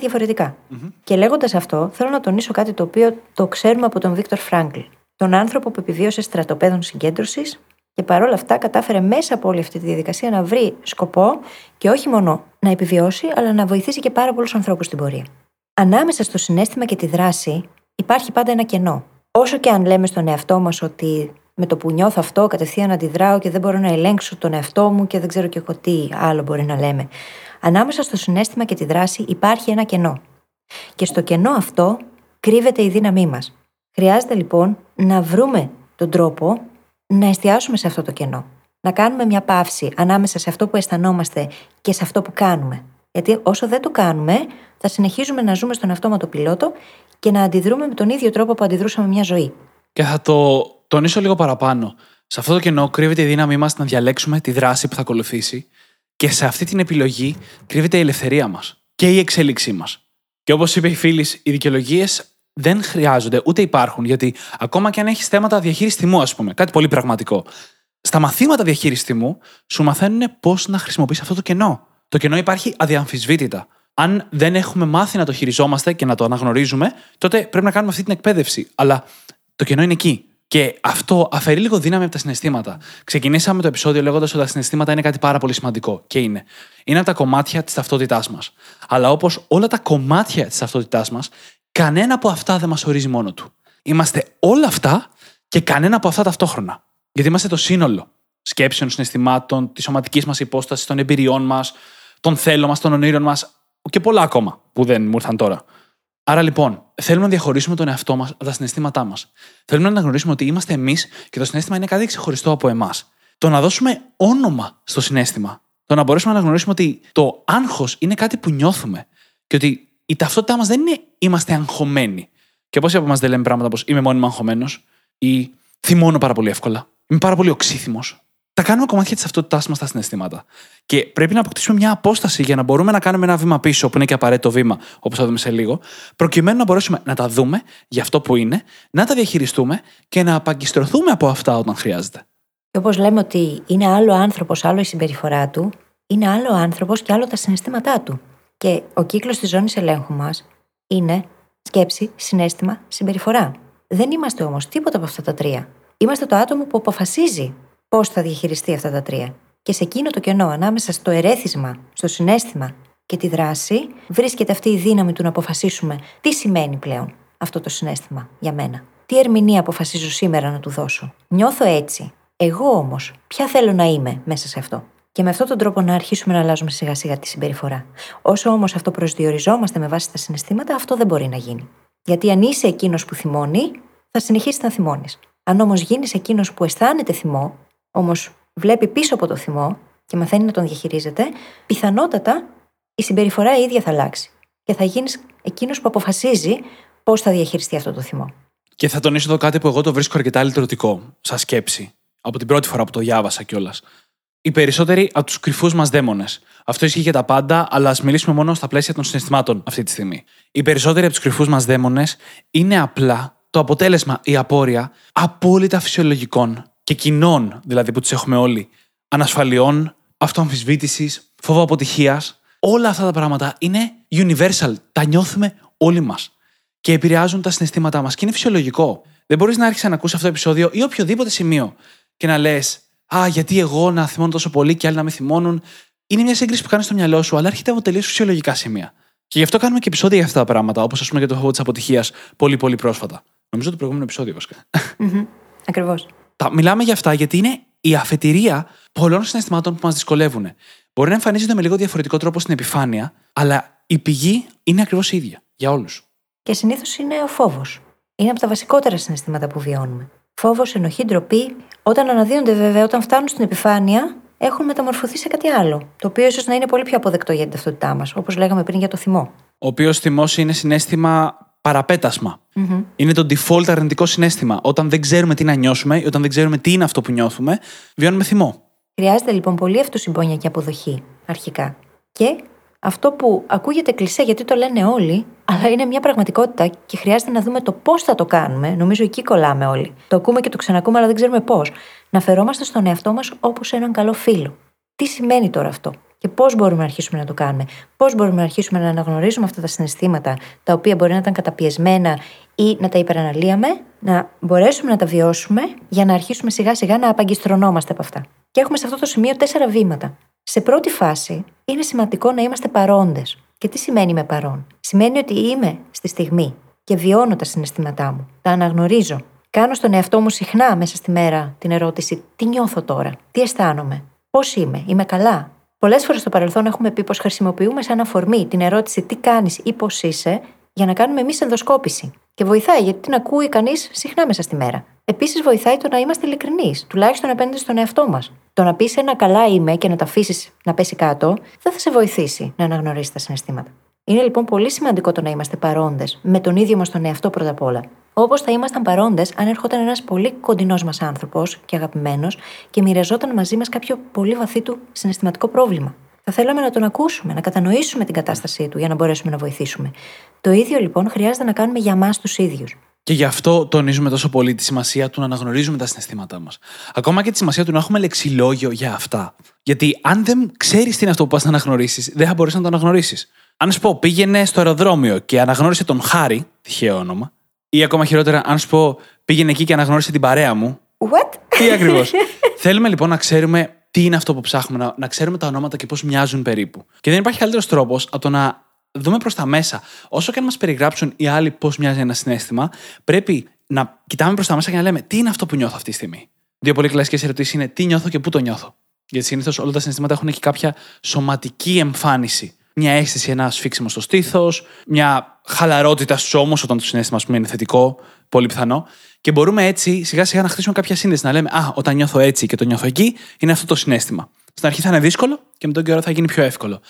Και λέγοντας αυτό, θέλω να τονίσω κάτι το οποίο το ξέρουμε από τον Βίκτορ Φράγκλ. Τον άνθρωπο που επιβίωσε στρατοπέδων συγκέντρωσης και παρόλα αυτά κατάφερε μέσα από όλη αυτή τη διαδικασία να βρει σκοπό και όχι μόνο να επιβιώσει, αλλά να βοηθήσει και πάρα πολλούς ανθρώπους στην πορεία. Ανάμεσα στο συνέστημα και τη δράση υπάρχει πάντα ένα κενό. Όσο και αν λέμε στον εαυτό μας ότι με το που νιώθω αυτό κατευθείαν αντιδράω και δεν μπορώ να ελέγξω τον εαυτό μου και δεν ξέρω και εγώ τι άλλο μπορεί να λέμε. Ανάμεσα στο συνέστημα και τη δράση υπάρχει ένα κενό. Και στο κενό αυτό κρύβεται η δύναμή μας. Χρειάζεται λοιπόν να βρούμε τον τρόπο να εστιάσουμε σε αυτό το κενό. να κάνουμε μια παύση ανάμεσα σε αυτό που αισθανόμαστε και σε αυτό που κάνουμε. Γιατί όσο δεν το κάνουμε, θα συνεχίζουμε να ζούμε στον αυτόματο πιλότο και να αντιδρούμε με τον ίδιο τρόπο που αντιδρούσαμε μια ζωή. Και θα το τονίσω λίγο παραπάνω. Σε αυτό το κενό κρύβεται η δύναμή μας να διαλέξουμε τη δράση που θα ακολουθήσει και σε αυτή την επιλογή κρύβεται η ελευθερία μας και η εξέλιξή μας. Και όπως είπε η φίλης, οι δικαιολογίες δεν χρειάζονται ούτε υπάρχουν, γιατί ακόμα και αν έχεις θέματα διαχείρισης τιμού, ας πούμε, κάτι πολύ πραγματικό, στα μαθήματα διαχείρισης τιμού σου μαθαίνουν πώς να χρησιμοποιήσει αυτό το κενό. Το κενό υπάρχει αδιαμφισβήτητα. Αν δεν έχουμε μάθει να το χειριζόμαστε και να το αναγνωρίζουμε, τότε πρέπει να κάνουμε αυτή την εκπαίδευση. Αλλά το κενό είναι εκεί. Και αυτό αφαιρεί λίγο δύναμη από τα συναισθήματα. Ξεκινήσαμε το επεισόδιο λέγοντας ότι τα συναισθήματα είναι κάτι πάρα πολύ σημαντικό. Και είναι. Είναι από τα κομμάτια της ταυτότητάς μας. Αλλά όπως όλα τα κομμάτια της ταυτότητάς μας, κανένα από αυτά δεν μας ορίζει μόνο του. Είμαστε όλα αυτά και κανένα από αυτά ταυτόχρονα. Γιατί είμαστε το σύνολο σκέψεων, συναισθημάτων, της σωματικής μας υπόστασης, των εμπειριών μας, των θέλων μας, των ονείρων μας και πολλά ακόμα που δεν μου ήρθαν τώρα. Άρα λοιπόν, θέλουμε να διαχωρίσουμε τον εαυτό μας από τα συναισθήματά μας. Θέλουμε να αναγνωρίσουμε ότι είμαστε εμείς και το συνέστημα είναι κάτι ξεχωριστό από εμάς. Το να δώσουμε όνομα στο συνέστημα, το να μπορέσουμε να αναγνωρίσουμε ότι το άγχος είναι κάτι που νιώθουμε και ότι η ταυτότητά μας δεν είναι είμαστε αγχωμένοι. Και πόσοι από εμάς δεν λέμε πράγματα όπως είμαι μόνιμα αγχωμένος ή θυμώνω πάρα πολύ εύκολα, είμαι πάρα πολύ οξύθυμος. Τα κάνουμε κομμάτια της ταυτότητά μας στα συναισθήματα. Και πρέπει να αποκτήσουμε μια απόσταση για να μπορούμε να κάνουμε ένα βήμα πίσω, που είναι και απαραίτητο βήμα, όπως θα δούμε σε λίγο, προκειμένου να μπορέσουμε να τα δούμε για αυτό που είναι, να τα διαχειριστούμε και να απαγκιστρωθούμε από αυτά όταν χρειάζεται. Και όπως λέμε ότι είναι άλλο άνθρωπος, άλλο η συμπεριφορά του, είναι άλλο άνθρωπος και άλλο τα συναισθήματά του. Και ο κύκλος της ζώνης ελέγχου μας είναι σκέψη, συνέστημα, συμπεριφορά. Δεν είμαστε όμως τίποτα από αυτά τα τρία. Είμαστε το άτομο που αποφασίζει πώς θα διαχειριστεί αυτά τα τρία. Και σε εκείνο το κενό, ανάμεσα στο ερέθισμα, στο συνέστημα και τη δράση, βρίσκεται αυτή η δύναμη του να αποφασίσουμε τι σημαίνει πλέον αυτό το συνέστημα για μένα. Τι ερμηνεία αποφασίζω σήμερα να του δώσω. Νιώθω έτσι. Εγώ όμως, ποια θέλω να είμαι μέσα σε αυτό. Και με αυτόν τον τρόπο να αρχίσουμε να αλλάζουμε σιγά σιγά τη συμπεριφορά. Όσο όμως αυτό προσδιοριζόμαστε με βάση τα συναισθήματα, αυτό δεν μπορεί να γίνει. Γιατί αν είσαι εκείνος που θυμώνει, θα συνεχίσεις να θυμώνεις. Αν όμως γίνεις εκείνος που αισθάνεται θυμό, όμως βλέπει πίσω από το θυμό και μαθαίνει να τον διαχειρίζεται, πιθανότατα η συμπεριφορά η ίδια θα αλλάξει. Και θα γίνεις εκείνος που αποφασίζει πώς θα διαχειριστεί αυτό το θυμό. Και θα τονίσω εδώ κάτι που εγώ το βρίσκω αρκετά λειτουργικό, σαν σκέψη, από την πρώτη φορά που το διάβασα κιόλας. Οι περισσότεροι από τους κρυφούς μας δαίμονες. Αυτό ισχύει για τα πάντα, αλλά ας μιλήσουμε μόνο στα πλαίσια των συναισθημάτων αυτή τη στιγμή. Οι περισσότεροι από τους κρυφούς μας δαίμονες είναι απλά το αποτέλεσμα, η απόρρια απόλυτα φυσιολογικών και κοινών, δηλαδή που τι έχουμε όλοι, ανασφαλιών, αυτοαμφισβήτησης, φόβο αποτυχίας. Όλα αυτά τα πράγματα είναι universal. Τα νιώθουμε όλοι μας. Και επηρεάζουν τα συναισθήματά μας. Και είναι φυσιολογικό. Δεν μπορείς να άρχισε να ακούσει αυτό το επεισόδιο ή οποιοδήποτε σημείο και να λες: Α, γιατί εγώ να θυμώνω τόσο πολύ και άλλοι να με θυμώνουν. Είναι μια σύγκριση που κάνεις στο μυαλό σου, αλλά έρχεται από τελείως φυσιολογικά σημεία. Και γι' αυτό κάνουμε και επεισόδια για αυτά τα πράγματα, όπως ας πούμε για το φόβο της αποτυχίας πολύ πολύ πρόσφατα. Νομίζω το προηγούμενο επεισόδιο, βασικά. Mm-hmm. Ακριβώς. Μιλάμε για αυτά γιατί είναι η αφετηρία πολλών συναισθημάτων που μας δυσκολεύουν. Μπορεί να εμφανίζονται με λίγο διαφορετικό τρόπο στην επιφάνεια, αλλά η πηγή είναι ακριβώς η ίδια για όλους. Και συνήθως είναι ο φόβος. Είναι από τα βασικότερα συναισθήματα που βιώνουμε. Φόβος, ενοχή, ντροπή. Όταν αναδύονται βέβαια, όταν φτάνουν στην επιφάνεια, έχουν μεταμορφωθεί σε κάτι άλλο. Το οποίο ίσως να είναι πολύ πιο αποδεκτό για την ταυτότητά μας, όπως λέγαμε πριν για το θυμό. Ο οποίος θυμός είναι συνέστημα παραπέτασμα. Mm-hmm. Είναι το default αρνητικό συνέστημα. Όταν δεν ξέρουμε τι να νιώσουμε ή όταν δεν ξέρουμε τι είναι αυτό που νιώθουμε, βιώνουμε θυμό. Χρειάζεται λοιπόν πολύ αυτοσυμπόνια και αποδοχή αρχικά. Και αυτό που ακούγεται κλεισέ γιατί το λένε όλοι, αλλά είναι μια πραγματικότητα και χρειάζεται να δούμε το πώς θα το κάνουμε. Νομίζω εκεί κολλάμε όλοι. Το ακούμε και το ξανακούμε, αλλά δεν ξέρουμε πώς. Να φερόμαστε στον εαυτό μας όπως έναν καλό φίλο. Τι σημαίνει τώρα αυτό; Και πώς μπορούμε να αρχίσουμε να το κάνουμε; Πώς μπορούμε να αρχίσουμε να αναγνωρίζουμε αυτά τα συναισθήματα, τα οποία μπορεί να ήταν καταπιεσμένα ή να τα υπεραναλύαμε, να μπορέσουμε να τα βιώσουμε για να αρχίσουμε σιγά σιγά να απαγκιστρωνόμαστε από αυτά. Και έχουμε σε αυτό το σημείο τέσσερα βήματα. Σε πρώτη φάση είναι σημαντικό να είμαστε παρόντες. Και τι σημαίνει με παρόν; Σημαίνει ότι είμαι στη στιγμή και βιώνω τα συναισθήματά μου. Τα αναγνωρίζω. Κάνω στον εαυτό μου συχνά μέσα στη μέρα την ερώτηση: Τι νιώθω τώρα, τι αισθάνομαι, πώς είμαι, είμαι καλά, Πολλές φορές στο παρελθόν έχουμε πει πως χρησιμοποιούμε σαν αφορμή την ερώτηση τι κάνεις ή πώς είσαι για να κάνουμε εμείς ενδοσκόπηση. Και βοηθάει γιατί την ακούει κανείς συχνά μέσα στη μέρα. Επίσης, βοηθάει το να είμαστε ειλικρινείς, τουλάχιστον απέναντι στον εαυτό μας. Το να πεις ένα καλά είμαι και να τα αφήσεις να πέσει κάτω, δεν θα σε βοηθήσει να αναγνωρίσεις τα συναισθήματα. Είναι λοιπόν πολύ σημαντικό το να είμαστε παρόντες με τον ίδιο μας τον εαυτό πρώτα απ' όλα. Όπως θα ήμασταν παρόντες αν έρχονταν ένας πολύ κοντινός μας άνθρωπος και αγαπημένος και μοιραζόταν μαζί μας κάποιο πολύ βαθύ του συναισθηματικό πρόβλημα. Θα θέλαμε να τον ακούσουμε, να κατανοήσουμε την κατάστασή του για να μπορέσουμε να βοηθήσουμε. Το ίδιο λοιπόν χρειάζεται να κάνουμε για εμά τους ίδιους. Και γι' αυτό τονίζουμε τόσο πολύ τη σημασία του να αναγνωρίζουμε τα συναισθήματά μας. Ακόμα και τη σημασία του να έχουμε λεξιλόγιο για αυτά. Γιατί αν δεν ξέρεις τι είναι αυτό που πας να αναγνωρίσεις, δεν θα μπορέσει να το αναγνωρίσεις. Αν σου πω πήγαινε στο αεροδρόμιο και αναγνώρισε τον Χάρη, τυχαίο όνομα, ή ακόμα χειρότερα, αν σου πω πήγαινε εκεί και αναγνώρισε την παρέα μου. What? Τι ακριβώς. Θέλουμε λοιπόν να ξέρουμε τι είναι αυτό που ψάχνουμε, να, να ξέρουμε τα ονόματα και πώς μοιάζουν περίπου. Και δεν υπάρχει καλύτερος τρόπος από το να δούμε προς τα μέσα. Όσο και αν μας περιγράψουν οι άλλοι πώς μοιάζει ένα συνέστημα, πρέπει να κοιτάμε προς τα μέσα και να λέμε τι είναι αυτό που νιώθω αυτή τη στιγμή; Δύο πολύ κλασικές ερωτήσεις είναι τι νιώθω και πού το νιώθω; Γιατί συνήθως όλα τα συναισθήματα έχουν και κάποια σωματική εμφάνιση. Μια αίσθηση, ένα σφίξιμο στο στήθος, μια χαλαρότητα στους ώμους όταν το συνέστημα πούμε, είναι θετικό, πολύ πιθανό. Και μπορούμε έτσι σιγά σιγά να χτίσουμε κάποια σύνδεση. Να λέμε Α, όταν νιώθω έτσι και το νιώθω εκεί, είναι αυτό το συνέστημα. Στην αρχή θα είναι δύσκολο και με τον καιρό θα γίνει πιο εύκολο.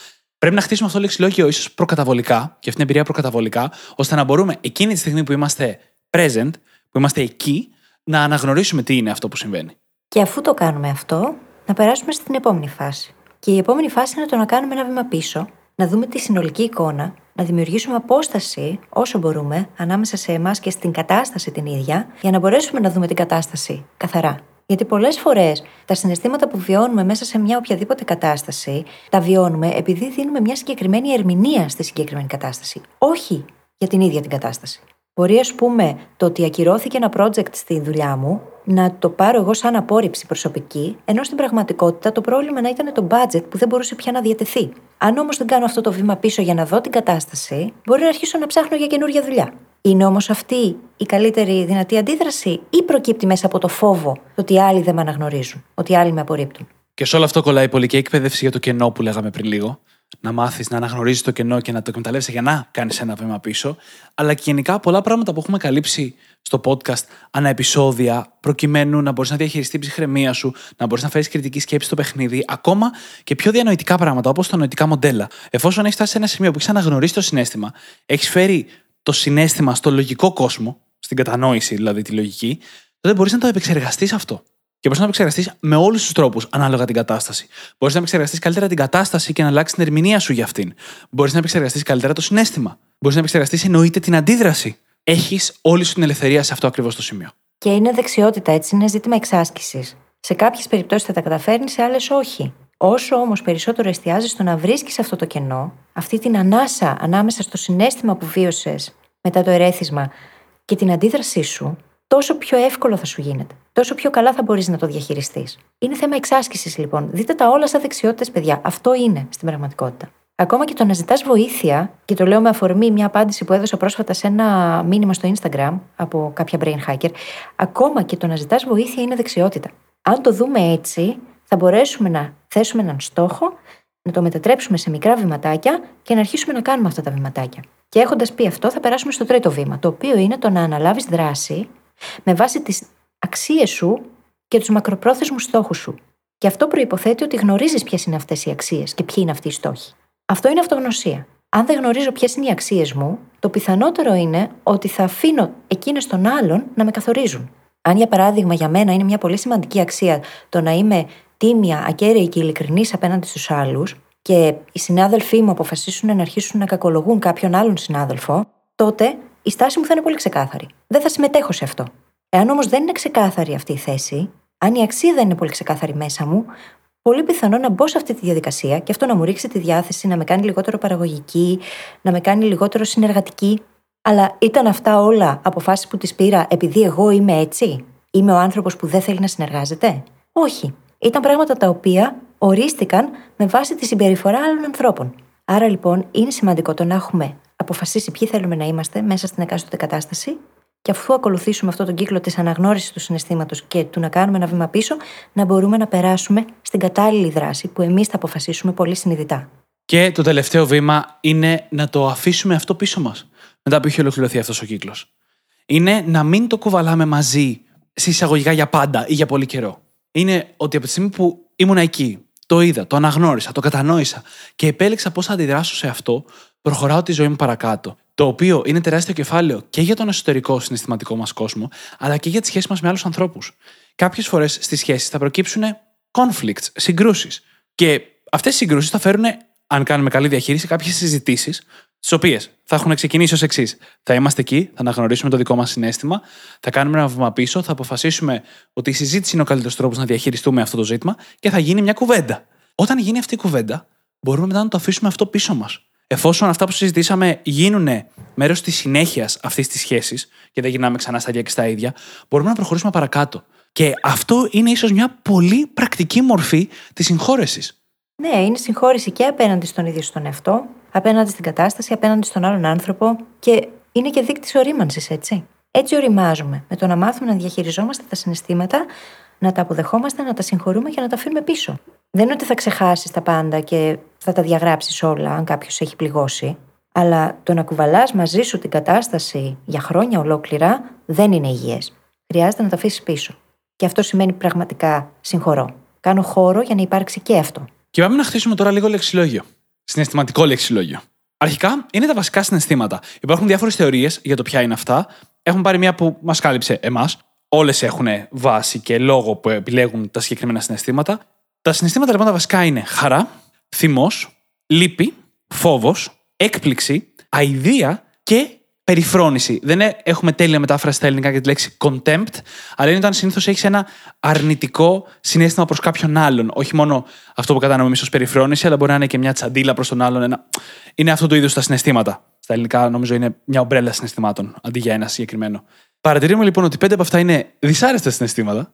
Πρέπει να χτίσουμε αυτό το λεξιλόγιο ίσως προκαταβολικά και αυτή την εμπειρία προκαταβολικά, ώστε να μπορούμε εκείνη τη στιγμή που είμαστε present, που είμαστε εκεί, να αναγνωρίσουμε τι είναι αυτό που συμβαίνει. Και αφού το κάνουμε αυτό, να περάσουμε στην επόμενη φάση. Και η επόμενη φάση είναι το να κάνουμε ένα βήμα πίσω, να δούμε τη συνολική εικόνα, να δημιουργήσουμε απόσταση όσο μπορούμε ανάμεσα σε εμάς και στην κατάσταση την ίδια, για να μπορέσουμε να δούμε την κατάσταση καθαρά. Γιατί πολλές φορές τα συναισθήματα που βιώνουμε μέσα σε μια οποιαδήποτε κατάσταση, τα βιώνουμε επειδή δίνουμε μια συγκεκριμένη ερμηνεία στη συγκεκριμένη κατάσταση. Όχι για την ίδια την κατάσταση. Μπορεί, ας πούμε, το ότι ακυρώθηκε ένα project στη δουλειά μου να το πάρω εγώ σαν απόρριψη προσωπική, ενώ στην πραγματικότητα το πρόβλημα να ήταν το budget που δεν μπορούσε πια να διατεθεί. Αν όμως δεν κάνω αυτό το βήμα πίσω για να δω την κατάσταση, μπορεί να αρχίσω να ψάχνω για καινούργια δουλειά. Είναι όμως αυτή η καλύτερη δυνατή αντίδραση, ή προκύπτει μέσα από το φόβο ότι οι άλλοι δεν με αναγνωρίζουν, ότι οι άλλοι με απορρίπτουν; Και σε όλο αυτό κολλάει πολύ και εκπαίδευση για το κενό που λέγαμε πριν λίγο. Να μάθεις να αναγνωρίζεις το κενό και να το εκμεταλλεύεσαι για να κάνεις ένα βήμα πίσω. Αλλά και γενικά πολλά πράγματα που έχουμε καλύψει στο podcast ανά επεισόδια, προκειμένου να μπορείς να διαχειριστείς την ψυχραιμία σου, να μπορείς να φέρεις κριτική σκέψη στο παιχνίδι, ακόμα και πιο διανοητικά πράγματα όπως τα νοητικά μοντέλα. Εφόσον έχεις φτάσει σε ένα σημείο που έχεις αναγνωρίσει το συνέστημα, έχεις φέρει το συνέστημα στο λογικό κόσμο, στην κατανόηση δηλαδή τη λογική, τότε μπορείς να το επεξεργαστείς αυτό. Και μπορείς να το επεξεργαστείς με όλους τους τρόπους ανάλογα την κατάσταση. Μπορείς να επεξεργαστείς καλύτερα την κατάσταση και να αλλάξεις την ερμηνεία σου για αυτήν. Μπορείς να επεξεργαστείς καλύτερα το συνέστημα. Μπορείς να επεξεργαστείς εννοείται την αντίδραση. Έχεις όλη σου την ελευθερία σε αυτό ακριβώς το σημείο. Και είναι δεξιότητα, έτσι, είναι ζήτημα εξάσκησης. Σε κάποιες περιπτώσεις θα τα καταφέρνεις, σε άλλες όχι. Όσο όμως περισσότερο εστιάζεις στο να βρίσκεις αυτό το κενό, αυτή την ανάσα ανάμεσα στο συνέστημα που βίωσες μετά το ερέθισμα και την αντίδρασή σου, τόσο πιο εύκολο θα σου γίνεται. Τόσο πιο καλά θα μπορείς να το διαχειριστείς. Είναι θέμα εξάσκησης λοιπόν. Δείτε τα όλα σαν δεξιότητες, παιδιά. Αυτό είναι στην πραγματικότητα. Ακόμα και το να ζητάς βοήθεια, και το λέω με αφορμή μια απάντηση που έδωσα πρόσφατα σε ένα μήνυμα στο Instagram από κάποια brain hacker, ακόμα και το να ζητάς βοήθεια είναι δεξιότητα. Αν το δούμε έτσι, θα μπορέσουμε να θέσουμε έναν στόχο, να το μετατρέψουμε σε μικρά βηματάκια και να αρχίσουμε να κάνουμε αυτά τα βηματάκια. Και έχοντας πει αυτό, θα περάσουμε στο τρίτο βήμα, το οποίο είναι το να αναλάβεις δράση με βάση τις αξίες σου και τους μακροπρόθεσμους στόχους σου. Και αυτό προποθέτει ότι γνωρίζεις ποιες είναι αυτές οι αξίες και ποιοι είναι αυτοί οι στόχοι. Αυτό είναι αυτογνωσία. Αν δεν γνωρίζω ποιες είναι οι αξίες μου, το πιθανότερο είναι ότι θα αφήνω εκείνες των άλλων να με καθορίζουν. Αν για παράδειγμα για μένα είναι μια πολύ σημαντική αξία το να είμαι τίμια, ακέραιη και ειλικρινής απέναντι στους άλλους, και οι συνάδελφοί μου αποφασίσουν να αρχίσουν να κακολογούν κάποιον άλλον συνάδελφο, τότε η στάση μου θα είναι πολύ ξεκάθαρη. Δεν θα συμμετέχω σε αυτό. Εάν όμως δεν είναι ξεκάθαρη αυτή η θέση, αν η αξία δεν είναι πολύ ξεκάθαρη μέσα μου, πολύ πιθανό να μπω σε αυτή τη διαδικασία και αυτό να μου ρίξει τη διάθεση, να με κάνει λιγότερο παραγωγική, να με κάνει λιγότερο συνεργατική. Αλλά ήταν αυτά όλα αποφάσεις που τις πήρα επειδή εγώ είμαι έτσι; Είμαι ο άνθρωπος που δεν θέλει να συνεργάζεται; Όχι. Ήταν πράγματα τα οποία ορίστηκαν με βάση τη συμπεριφορά άλλων ανθρώπων. Άρα λοιπόν είναι σημαντικό το να έχουμε αποφασίσει ποιοι θέλουμε να είμαστε μέσα στην εκάστοτε κατάσταση και αφού ακολουθήσουμε αυτό τον κύκλο της αναγνώρισης του συναισθήματος και του να κάνουμε ένα βήμα πίσω, να μπορούμε να περάσουμε στην κατάλληλη δράση που εμείς θα αποφασίσουμε πολύ συνειδητά. Και το τελευταίο βήμα είναι να το αφήσουμε αυτό πίσω μας, μετά που έχει ολοκληρωθεί αυτός ο κύκλος. Είναι να μην το κουβαλάμε μαζί σε εισαγωγικά για πάντα ή για πολύ καιρό. Είναι ότι από τη στιγμή που ήμουν εκεί, το είδα, το αναγνώρισα, το κατανόησα και επέλεξα πώς θα αντιδράσω σε αυτό, προχωράω τη ζωή μου παρακάτω. Το οποίο είναι τεράστιο κεφάλαιο και για τον εσωτερικό συναισθηματικό μας κόσμο, αλλά και για τι σχέσει μας με άλλους ανθρώπους. Κάποιες φορές στις σχέσεις θα προκύψουν conflicts, συγκρούσεις. Και αυτές οι συγκρούσεις θα φέρουν, αν κάνουμε καλή διαχείριση, κάποιες συζητήσεις, τις οποίες θα έχουν ξεκινήσει ως εξής. Θα είμαστε εκεί, θα αναγνωρίσουμε το δικό μας συνέστημα, θα κάνουμε ένα βήμα πίσω, θα αποφασίσουμε ότι η συζήτηση είναι ο καλύτερος τρόπος να διαχειριστούμε αυτό το ζήτημα και θα γίνει μια κουβέντα. Όταν γίνει αυτή η κουβέντα, μπορούμε μετά να το αφήσουμε αυτό πίσω μας. Εφόσον αυτά που συζητήσαμε γίνουν μέρος της συνέχειας αυτής της σχέσης και δεν γυρνάμε ξανά στα ίδια και στα ίδια, μπορούμε να προχωρήσουμε παρακάτω. Και αυτό είναι ίσως μια πολύ πρακτική μορφή της συγχώρεσης. Ναι, είναι συγχώρεση και απέναντι στον ίδιο στον εαυτό, απέναντι στην κατάσταση, απέναντι στον άλλον άνθρωπο και είναι και δείκτη ορίμανσης, έτσι. Έτσι οριμάζουμε, με το να μάθουμε να διαχειριζόμαστε τα συναισθήματα, να τα αποδεχόμαστε, να τα συγχωρούμε και να τα αφήνουμε πίσω. Δεν είναι ότι θα ξεχάσεις τα πάντα και θα τα διαγράψεις όλα, αν κάποιος έχει πληγώσει. Αλλά το να κουβαλάς μαζί σου την κατάσταση για χρόνια ολόκληρα δεν είναι υγιές. Χρειάζεται να τα αφήσεις πίσω. Και αυτό σημαίνει πραγματικά συγχωρώ. Κάνω χώρο για να υπάρξει και αυτό. Και πάμε να χτίσουμε τώρα λίγο λεξιλόγιο. Συναισθηματικό λεξιλόγιο. Αρχικά είναι τα βασικά συναισθήματα. Υπάρχουν διάφορες θεωρίες για το ποια είναι αυτά. Έχουμε πάρει μία που μας κάλυψε εμάς. Όλες έχουν βάση και λόγο που επιλέγουν τα συγκεκριμένα συναισθήματα. Τα συναισθήματα λοιπόν τα βασικά είναι χαρά, θυμός, λύπη, φόβος, έκπληξη, αηδία και περιφρόνηση. Δεν έχουμε τέλεια μετάφραση στα ελληνικά για τη λέξη contempt, αλλά είναι όταν συνήθως έχεις ένα αρνητικό συνέστημα προς κάποιον άλλον. Όχι μόνο αυτό που κατανοούμε εμείς ως περιφρόνηση, αλλά μπορεί να είναι και μια τσαντίλα προς τον άλλον. Ένα... Είναι αυτό το είδος τα συναισθήματα. Στα ελληνικά νομίζω είναι μια ομπρέλα συναισθημάτων αντί για ένα συγκεκριμένο. Παρατηρούμε λοιπόν ότι πέντε από αυτά είναι δυσάρεστα συναισθήματα.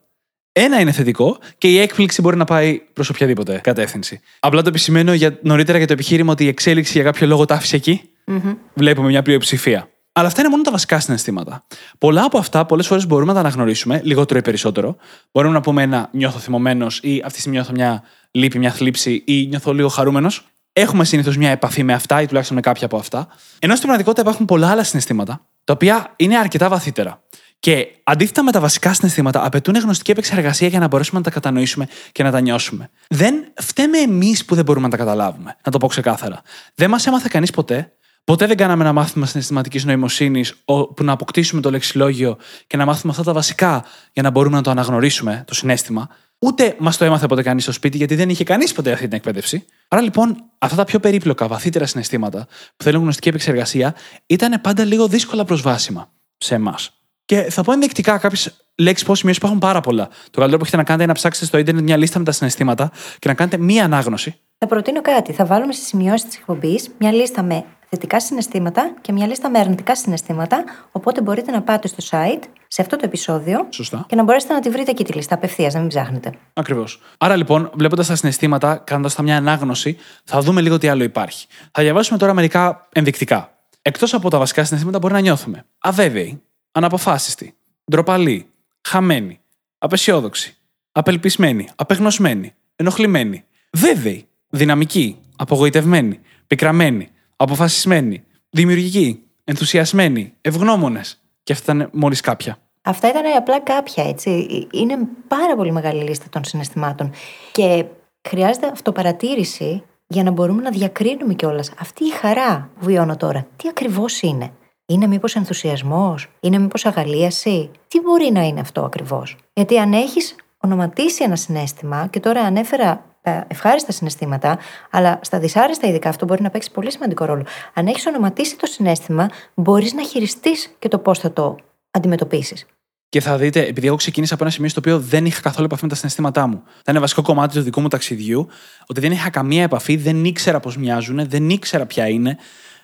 Ένα είναι θετικό και η έκπληξη μπορεί να πάει προς οποιαδήποτε κατεύθυνση. Απλά το επισημαίνω για, νωρίτερα για το επιχείρημα ότι η εξέλιξη για κάποιο λόγο τα άφησε εκεί. Mm-hmm. Βλέπουμε μια πλειοψηφία. Αλλά αυτά είναι μόνο τα βασικά συναισθήματα. Πολλά από αυτά πολλές φορές μπορούμε να τα αναγνωρίσουμε, λιγότερο ή περισσότερο. Μπορούμε να πούμε ένα νιώθω θυμωμένος ή αυτή τη στιγμή νιώθω μια λύπη, μια θλίψη ή νιώθω λίγο χαρούμενος. Έχουμε συνήθως μια επαφή με αυτά ή τουλάχιστον με κάποια από αυτά. Ενώ στην πραγματικότητα υπάρχουν πολλά άλλα συναισθήματα, τα οποία είναι αρκετά βαθύτερα. Και αντίθετα με τα βασικά συναισθήματα, απαιτούν γνωστική επεξεργασία για να μπορέσουμε να τα κατανοήσουμε και να τα νιώσουμε. Δεν φταίμε εμείς που δεν μπορούμε να τα καταλάβουμε. Να το πω ξεκάθαρα. Δεν μας έμαθε κανείς ποτέ Ποτέ δεν κάναμε ένα μάθημα συναισθηματικής νοημοσύνης που να αποκτήσουμε το λεξιλόγιο και να μάθουμε αυτά τα βασικά για να μπορούμε να το αναγνωρίσουμε, το συνέστημα. Ούτε μας το έμαθε ποτέ κανείς στο σπίτι, γιατί δεν είχε κανείς ποτέ αυτή την εκπαίδευση. Άρα λοιπόν, αυτά τα πιο περίπλοκα, βαθύτερα συναισθήματα που θέλουν γνωστική επεξεργασία ήταν πάντα λίγο δύσκολα προσβάσιμα σε εμάς. Και θα πω ενδεικτικά κάποιες λέξεις πώ σημειώσει υπάρχουν πάρα πολλά. Το καλύτερο που έχετε να κάνετε είναι να ψάξετε στο Ιντερνετ μια λίστα με τα συναισθήματα και να κάνετε μία ανάγνωση. Θα προτείνω κάτι. Θα βάλουμε στις σημειώσεις της εκπομπής μια λίστα με θετικά συναισθήματα και μια λίστα με αρνητικά συναισθήματα. Οπότε μπορείτε να πάτε στο site, σε αυτό το επεισόδιο. Σωστά. Και να μπορέσετε να τη βρείτε εκεί τη λίστα απευθείας, να μην ψάχνετε. Ακριβώς. Άρα λοιπόν, βλέποντας τα συναισθήματα, κάνοντας τα μια ανάγνωση, θα δούμε λίγο τι άλλο υπάρχει. Θα διαβάσουμε τώρα μερικά ενδεικτικά. Εκτός από τα βασικά συναισθήματα, μπορεί να νιώθουμε αβέβαιοι, αναποφάσιστοι, ντροπαλοί, χαμένοι, απεσιόδοξοι, απελπισμένοι, απεγνωσμένοι, ενοχλημένοι, βέβαιοι, δυναμικοί, απογοητευμένοι, πικραμένοι, αποφασισμένοι, δημιουργικοί, ενθουσιασμένοι, ευγνώμονες. Και αυτά ήταν μόλις κάποια. Αυτά ήταν απλά κάποια, έτσι. Είναι πάρα πολύ μεγάλη λίστα των συναισθημάτων. Και χρειάζεται αυτοπαρατήρηση για να μπορούμε να διακρίνουμε κιόλας αυτή η χαρά που βιώνω τώρα. Τι ακριβώς είναι; Είναι μήπως ενθουσιασμός, είναι μήπως αγαλίαση; Τι μπορεί να είναι αυτό ακριβώς; Γιατί αν έχεις ονοματίσει ένα συνέστημα, και τώρα ανέφερα τα ευχάριστα συναισθήματα, αλλά στα δυσάρεστα ειδικά αυτό μπορεί να παίξει πολύ σημαντικό ρόλο. Αν έχεις ονοματίσει το συνέστημα, μπορείς να χειριστείς και το πώς θα το αντιμετωπίσεις. Και θα δείτε, επειδή εγώ ξεκίνησα από ένα σημείο στο οποίο δεν είχα καθόλου επαφή με τα συναισθήματά μου. Θα είναι βασικό κομμάτι του δικού μου ταξιδιού, ότι δεν είχα καμία επαφή, δεν ήξερα πώς μοιάζουν, δεν ήξερα ποια είναι,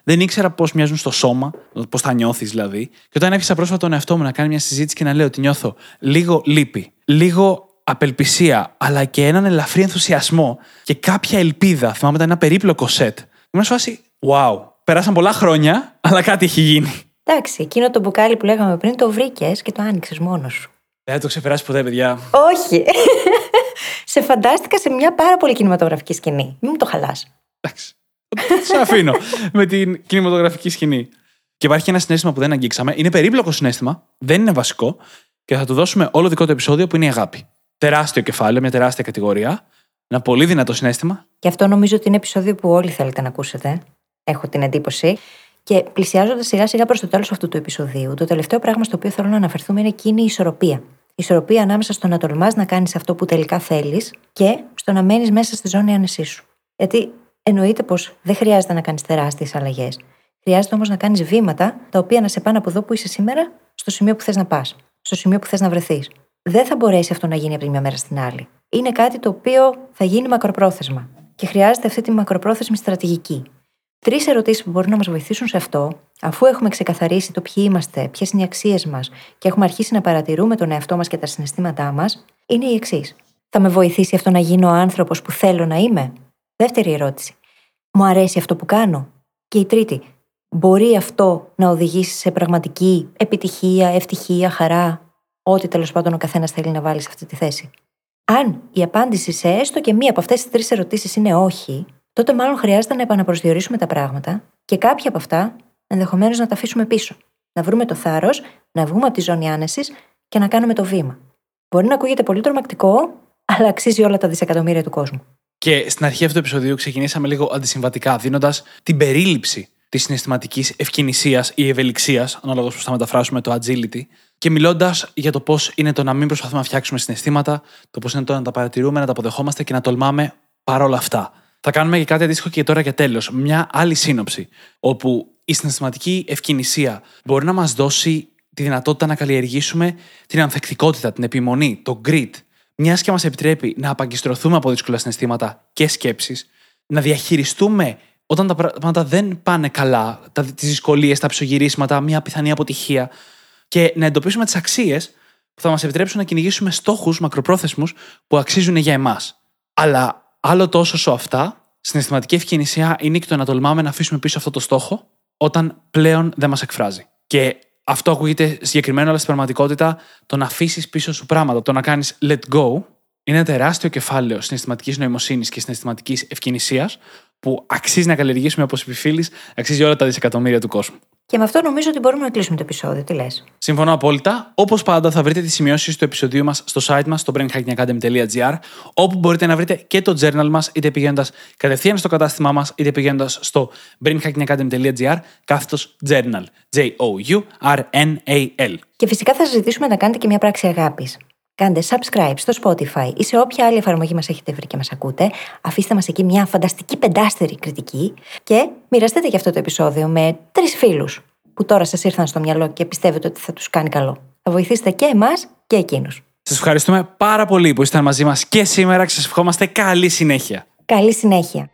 δεν ήξερα πώς μοιάζουν στο σώμα, πώς θα νιώθεις δηλαδή. Και όταν έπεισα πρόσφατα τον εαυτό μου να κάνει μια συζήτηση και να λέω ότι νιώθω λίγο λύπη, λίγο απελπισία, αλλά και έναν ελαφρύ ενθουσιασμό και κάποια ελπίδα. Θυμάμαι ήταν ένα περίπλοκο σετ. Ήμουν σε φάση, wow, περάσαν πολλά χρόνια, αλλά κάτι έχει γίνει. Εντάξει, εκείνο το μπουκάλι που λέγαμε πριν το βρήκες και το άνοιξες μόνος σου. Δεν θα το ξεπεράσει ποτέ, παιδιά. Όχι. σε φαντάστηκα σε μια πάρα πολύ κινηματογραφική σκηνή. Μην μου το χαλάς. Εντάξει. Σε αφήνω με την κινηματογραφική σκηνή. Και υπάρχει ένα συνέστημα που δεν αγγίξαμε. Είναι περίπλοκο συνέστημα, δεν είναι βασικό. και θα του δώσουμε όλο δικό του επεισόδιο που είναι η αγάπη. Τεράστιο κεφάλαιο, μια τεράστια κατηγορία. Ένα πολύ δυνατό συνέστημα. Και αυτό νομίζω ότι είναι επεισόδιο που όλοι θέλετε να ακούσετε. Έχω την εντύπωση. Και πλησιάζοντας σιγά σιγά προς το τέλος αυτού του επεισοδίου, το τελευταίο πράγμα στο οποίο θέλω να αναφερθούμε είναι εκείνη η ισορροπία. Η ισορροπία ανάμεσα στο να τολμάς να κάνεις αυτό που τελικά θέλεις και στο να μένεις μέσα στη ζώνη άνεσής σου. Γιατί εννοείται πως δεν χρειάζεται να κάνεις τεράστιες αλλαγές. Χρειάζεται όμως να κάνεις βήματα τα οποία να σε πάνε από εδώ που είσαι σήμερα στο σημείο που θες να πας, στο σημείο που θες να βρεθείς. Δεν θα μπορέσει αυτό να γίνει από τη μια μέρα στην άλλη. Είναι κάτι το οποίο θα γίνει μακροπρόθεσμα και χρειάζεται αυτή τη μακροπρόθεσμη στρατηγική. Τρεις ερωτήσεις που μπορούν να μας βοηθήσουν σε αυτό, αφού έχουμε ξεκαθαρίσει το ποιοι είμαστε, ποιες είναι οι αξίες μας και έχουμε αρχίσει να παρατηρούμε τον εαυτό μας και τα συναισθήματά μας, είναι η εξής. Θα με βοηθήσει αυτό να γίνω ο άνθρωπος που θέλω να είμαι; Δεύτερη ερώτηση. Μου αρέσει αυτό που κάνω; Και η τρίτη. Μπορεί αυτό να οδηγήσει σε πραγματική επιτυχία, ευτυχία, χαρά, ό,τι τέλος πάντων ο καθένας θέλει να βάλει σε αυτή τη θέση. Αν η απάντηση σε έστω και μία από αυτές τις τρεις ερωτήσεις είναι όχι, τότε μάλλον χρειάζεται να επαναπροσδιορίσουμε τα πράγματα και κάποια από αυτά ενδεχομένως να τα αφήσουμε πίσω. Να βρούμε το θάρρος, να βγούμε από τη ζώνη άνεσης και να κάνουμε το βήμα. Μπορεί να ακούγεται πολύ τρομακτικό, αλλά αξίζει όλα τα δισεκατομμύρια του κόσμου. Και στην αρχή αυτού του επεισοδίου ξεκινήσαμε λίγο αντισυμβατικά, δίνοντας την περίληψη της συναισθηματικής ευκαινησίας ή ευελιξίας, ανάλογα πώς θα μεταφράσουμε το agility, και μιλώντας για το πώς είναι το να μην προσπαθούμε να φτιάξουμε συναισθήματα, το πώς είναι το να τα παρατηρούμε, να τα αποδεχόμαστε και να τολμάμε παρόλα αυτά. Θα κάνουμε και κάτι αντίστοιχο και τώρα για τέλος. Μια άλλη σύνοψη, όπου η συναισθηματική ευκαινησία μπορεί να μας δώσει τη δυνατότητα να καλλιεργήσουμε την ανθεκτικότητα, την επιμονή, το grit, μιας και μας επιτρέπει να απαγκιστρωθούμε από δύσκολα συναισθήματα και σκέψεις, να διαχειριστούμε όταν τα πράγματα δεν πάνε καλά, τις δυσκολίες, τα ψωγυρίσματα, μια πιθανή αποτυχία και να εντοπίσουμε τις αξίες που θα μας επιτρέψουν να κυνηγήσουμε στόχους μακροπρόθεσμους που αξίζουν για εμάς. Αλλά άλλο τόσο όσο αυτά, συναισθηματική ευκαινησία είναι και το να τολμάμε να αφήσουμε πίσω αυτό το στόχο όταν πλέον δεν μας εκφράζει. Και αυτό ακούγεται συγκεκριμένο, αλλά στην πραγματικότητα το να αφήσεις πίσω σου πράγματα, το να κάνεις let go, είναι ένα τεράστιο κεφάλαιο συναισθηματικής νοημοσύνης και συναισθηματικής ευκαινησίας που αξίζει να καλλιεργήσουμε όπως επιφύλει, αξίζει όλα τα δισεκατομμύρια του κόσμου. Και με αυτό νομίζω ότι μπορούμε να κλείσουμε το επεισόδιο. Τι λες; Συμφωνώ απόλυτα. Όπως πάντα, θα βρείτε τις σημειώσεις του επεισοδίου μας στο site μας, στο brainhackingacademy.gr, όπου μπορείτε να βρείτε και το journal μας, είτε πηγαίνοντας κατευθείαν στο κατάστημά μας, είτε πηγαίνοντας στο brainhackingacademy.gr, κάθετος journal. J-O-U-R-N-A-L. Και φυσικά θα σας ζητήσουμε να κάνετε και μια πράξη αγάπης. Κάντε subscribe στο Spotify ή σε όποια άλλη εφαρμογή μας έχετε βρει και μας ακούτε. Αφήστε μας εκεί μια φανταστική πεντάστερη κριτική και μοιραστείτε και αυτό το επεισόδιο με τρεις φίλους που τώρα σας ήρθαν στο μυαλό και πιστεύετε ότι θα τους κάνει καλό. Θα βοηθήσετε και εμάς και εκείνους. Σας ευχαριστούμε πάρα πολύ που ήσασταν μαζί μας και σήμερα και σας ευχόμαστε καλή συνέχεια. Καλή συνέχεια.